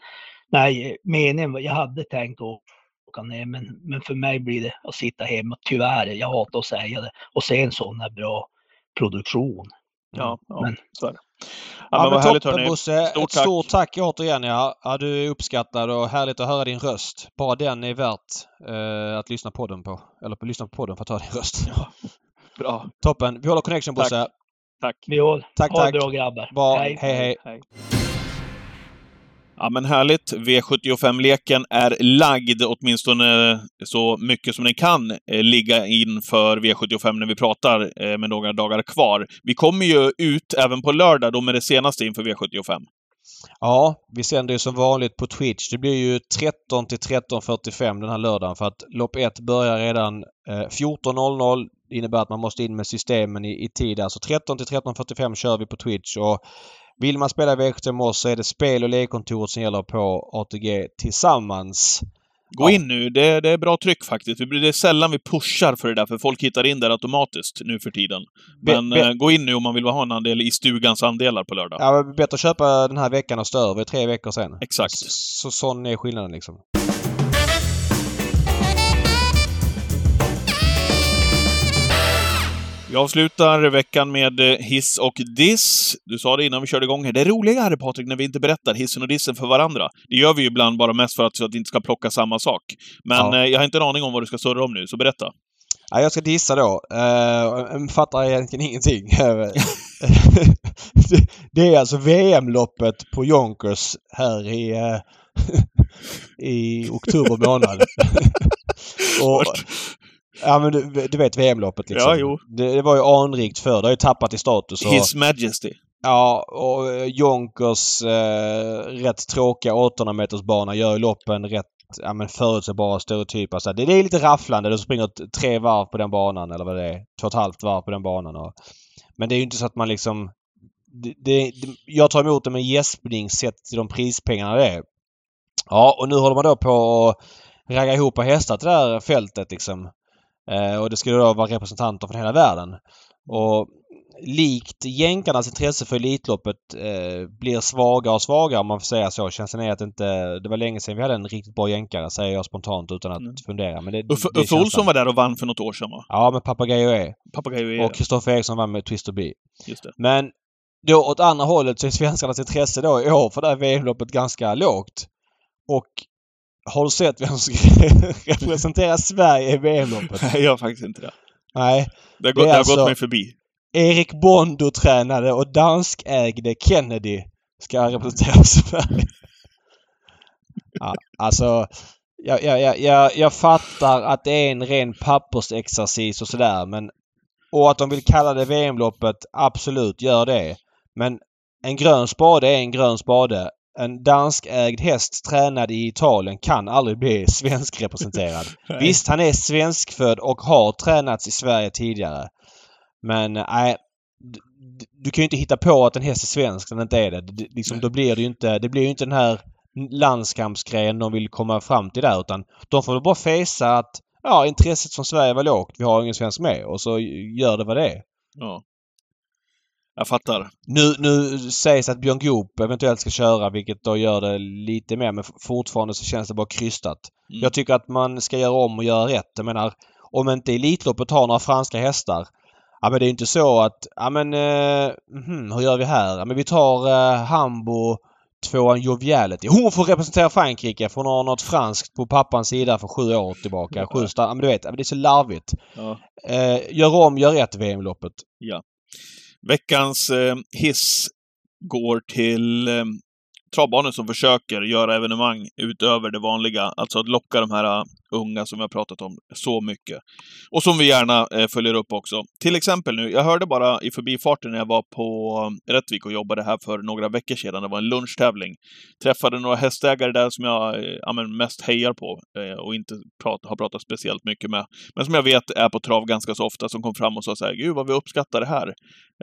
nej, meningen jag hade tänkt åka ner, men, men för mig blir det att sitta hemma. Tyvärr, jag hatar att säga det. Och se en sån här bra produktion. Ja, ja Men- så är det. Ja, Ja, men men härligt toppen. Bosse. Stort tack. stort tack återigen. Ja. ja, du är uppskattad och härligt att höra din röst. Bara den är värt eh, att lyssna på den på. Eller på, lyssna på podden för att höra din röst. <laughs> Bra. Toppen. Vi håller connection Tack. Bosse. Tack. Tack, ha tack. det bra grabbar. Bra. Hej, hej. Hej. Ja, men härligt. V75-leken är lagd, åtminstone eh, så mycket som den kan eh, ligga inför V75 när vi pratar eh, med några dagar kvar. Vi kommer ju ut även på lördag då med det senaste inför V75. Ja, vi sänder ju som vanligt på Twitch. Det blir ju 13 till 13.45 den här lördagen för att lopp 1 börjar redan eh, 14.00. Det innebär att man måste in med systemen i, i tid. Alltså 13 till 13.45 kör vi på Twitch och vill man spela V75 med oss så är det spel och lekkontoret som gäller på ATG tillsammans. Gå in nu, det, det är bra tryck faktiskt. Det är sällan vi pushar för det där, för folk hittar in där automatiskt nu för tiden. Be- Men be- eh, gå in nu om man vill ha en andel i stugans andelar på lördag. Ja, bättre att köpa den här veckan och större. Det är tre veckor sen. Exakt. Så, så sån är skillnaden liksom. Vi avslutar veckan med eh, hiss och diss. Du sa det innan vi körde igång här. Det är roligare, Patrik, när vi inte berättar hissen och dissen för varandra. Det gör vi ju ibland bara mest för att, så att vi inte ska plocka samma sak. Men Ja. eh, jag har inte en aning om vad du ska surra om nu, så berätta. Ja, jag ska dissa då. Uh, fattar egentligen ingenting. <laughs> det, är alltså VM-loppet på Yonkers här i, eh, <laughs> i oktober månad. <laughs> och, ja men du, du vet VM-loppet liksom. Ja, jo. Det, det var ju anrikt förr. Det har ju tappat i status. Och, His Majesty. Ja, och eh, Jonkers eh, rätt tråkiga 800 meters bana gör ju loppen rätt ja, men förutsägbara stereotyper. Så det, det är lite rafflande. Du springer tre varv på den banan eller vad det är. Två och ett halvt varv på den banan. Och, men det är ju inte så att man liksom... Det, det, jag tar emot det med gäspning sett till de prispengarna det är. Ja, och nu håller man då på att ragga ihop hästar till det här fältet liksom. Eh, och det skulle då vara representanter från hela världen. Och likt jänkarnas intresse för Elitloppet eh, blir svagare och svagare om man får säga så. Känslan är att inte... Det var länge sedan vi hade en riktigt bra jänkare säger jag spontant utan att Mm. fundera. Men det, Uffe, det Uffe Olsson var där och vann för något år sedan, va? Ja, med Papagayo E. Papagayo Och Kristoffer Eriksson vann med Twist Be. Just det. Men då åt andra hållet så är svenskarnas intresse då i år för det här VM-loppet ganska lågt. Och har du sett vem som <laughs> ska representera Sverige i VM-loppet? Nej, jag har faktiskt inte det. Nej. Det har, gått, det har alltså- gått mig förbi. Erik Bondo-tränade och danskägde Kennedy ska representera <laughs> Sverige. Ja, alltså, jag, jag, jag, jag, jag fattar att det är en ren pappersexercis och sådär men... Och att de vill kalla det VM-loppet, absolut, gör det. Men en grön spade är en grön spade. En danskägd häst tränad i Italien kan aldrig bli svensk representerad. <laughs> Visst, han är svenskfödd och har tränats i Sverige tidigare. Men nej, du kan ju inte hitta på att en häst är svensk när den inte är det. D- liksom, då blir det ju inte, det blir ju inte den här landskampsgrejen de vill komma fram till där utan de får bara fejsa att ja, intresset från Sverige var lågt. Vi har ingen svensk med och så gör det vad det är. Ja. Jag fattar. Nu, nu sägs att Björn Goop eventuellt ska köra vilket då gör det lite mer men fortfarande så känns det bara krystat. Mm. Jag tycker att man ska göra om och göra rätt. Jag menar om inte Elitloppet har några franska hästar Ja men det är inte så att, ja men eh, mhm, hur gör vi här? Ja men vi tar eh, Hambo tvåan Joviality. Hon får representera Frankrike för hon har något franskt på pappans sida för sju år tillbaka. Sju ja, men du vet, ja, det är så larvigt. Ja. Eh, gör om, gör rätt VM-loppet. Veckans eh, hiss går till eh, travbanor som försöker göra evenemang utöver det vanliga. Alltså att locka de här unga som vi har pratat om så mycket. Och som vi gärna eh, följer upp också. Till exempel nu, jag hörde bara i förbifarten när jag var på eh, Rättvik och jobbade här för några veckor sedan. Det var en lunchtävling. Träffade några hästägare där som jag eh, ja, men mest hejar på eh, och inte prat, har pratat speciellt mycket med. Men som jag vet är på trav ganska så ofta, som kom fram och sa så här, Gud vad vi uppskattar det här.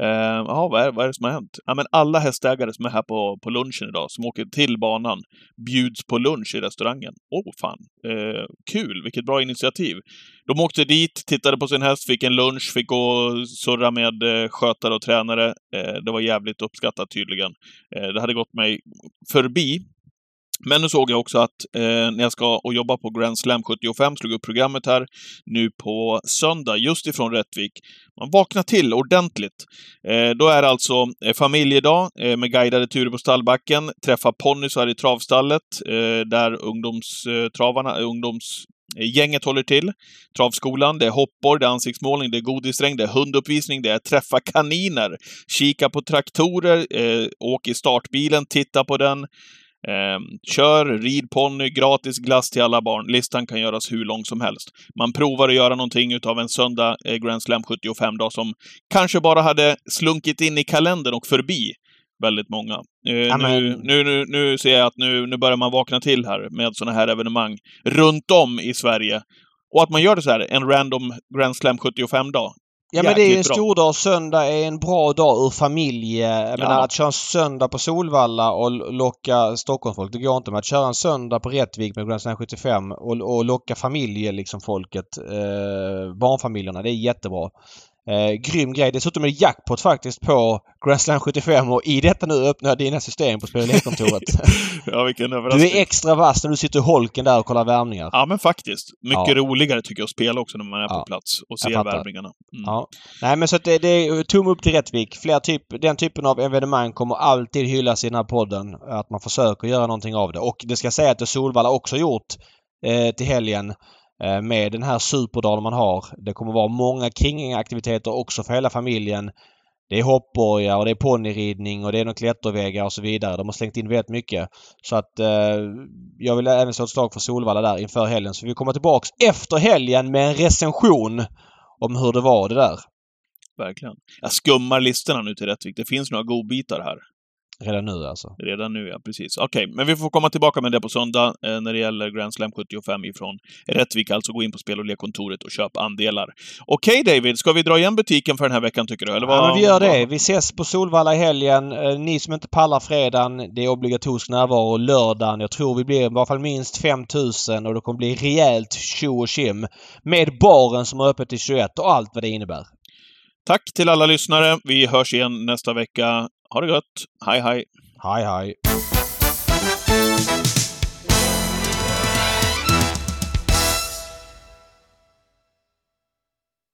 Eh, Jaha, vad, är, vad är det som har hänt? Ja, men alla hästägare som är här på, på lunchen idag, som åker till banan, bjuds på lunch i restaurangen. Åh, oh, fan. Eh, kul, vilket bra initiativ. De åkte dit, tittade på sin häst, fick en lunch, fick gå och surra med eh, skötare och tränare. Eh, det var jävligt uppskattat tydligen. Eh, det hade gått mig förbi. Men nu såg jag också att eh, när jag ska och jobba på Grand Slam 75, slog upp programmet här nu på söndag, just ifrån Rättvik. Man vaknar till ordentligt. Eh, då är det alltså eh, familjedag eh, med guidade turer på stallbacken, träffa ponnysar i travstallet, eh, där ungdomstravarna, eh, eh ungdoms Gänget håller till. Travskolan, det är hoppborg, det är ansiktsmålning, det är godisregn, det är hunduppvisning, det är träffa kaniner, kika på traktorer, eh, åk i startbilen, titta på den, eh, kör, rid ponny, gratis glass till alla barn. Listan kan göras hur lång som helst. Man provar att göra någonting utav en söndag eh, Grand Slam 75 dag som kanske bara hade slunkit in i kalendern och förbi väldigt många. Eh, Ja, men- nu, nu, nu, nu ser jag att nu, nu börjar man vakna till här med sådana här evenemang runt om i Sverige. Och att man gör det så här, en random Grand Slam 75-dag. Ja men det är en bra. stor dag. Söndag är en bra dag ur familj... Jag Ja. menar att köra en söndag på Solvalla och lo- locka Stockholmsfolk, det går inte. Men att köra en söndag på Rättvik med Grand Slam 75 och, och locka familjer, liksom folket, eh, barnfamiljerna, det är jättebra. Eh, grym grej. Dessutom är det jackpot faktiskt på Grand Slam 75 och i detta nu öppnar jag dina system på Spel och lekkontoret. <laughs> ja, vilken du överraskning. är extra vass när du sitter i holken där och kollar värmningar. Ja, men faktiskt. Mycket Ja. roligare tycker jag att spela också när man är på Ja. plats och ser fattar. värvningarna. Mm. Ja. Nej men så att det, det är tumme upp till Rättvik. Fler typ, den typen av evenemang kommer alltid hyllas i den här podden. Att man försöker göra någonting av det. Och det ska säga att det Solvalla också gjort eh, till helgen Eh, med den här superdagen man har. Det kommer vara många kringaktiviteter också för hela familjen. Det är hoppborgar och det är ponnyridning och det är några klätterväggar och så vidare. De har slängt in väldigt mycket. Så att eh, jag vill även slå ett slag för Solvalla där inför helgen. Så vi kommer tillbaks efter helgen med en recension om hur det var det där. Verkligen. Jag skummar listorna nu till Rättvik. Det finns några godbitar här. Redan nu alltså. Redan nu, ja. Precis. Okej, men vi får komma tillbaka med det på söndag eh, när det gäller Grand Slam 75 ifrån Rättvik. Alltså gå in på spel och lekkontoret och köp andelar. Okej David, ska vi dra igen butiken för den här veckan tycker du? Eller vad? Ja, vi gör det. Vi ses på Solvalla i helgen. Eh, Ni som inte pallar fredagen, det är obligatorisk närvaro lördagen. Jag tror vi blir i alla fall minst 5000 och det kommer bli rejält tjo och tjim. Med baren som är öppet till 21 och allt vad det innebär. Tack till alla lyssnare. Vi hörs igen nästa vecka. Ha det gött. Hej, hej. Hej hej!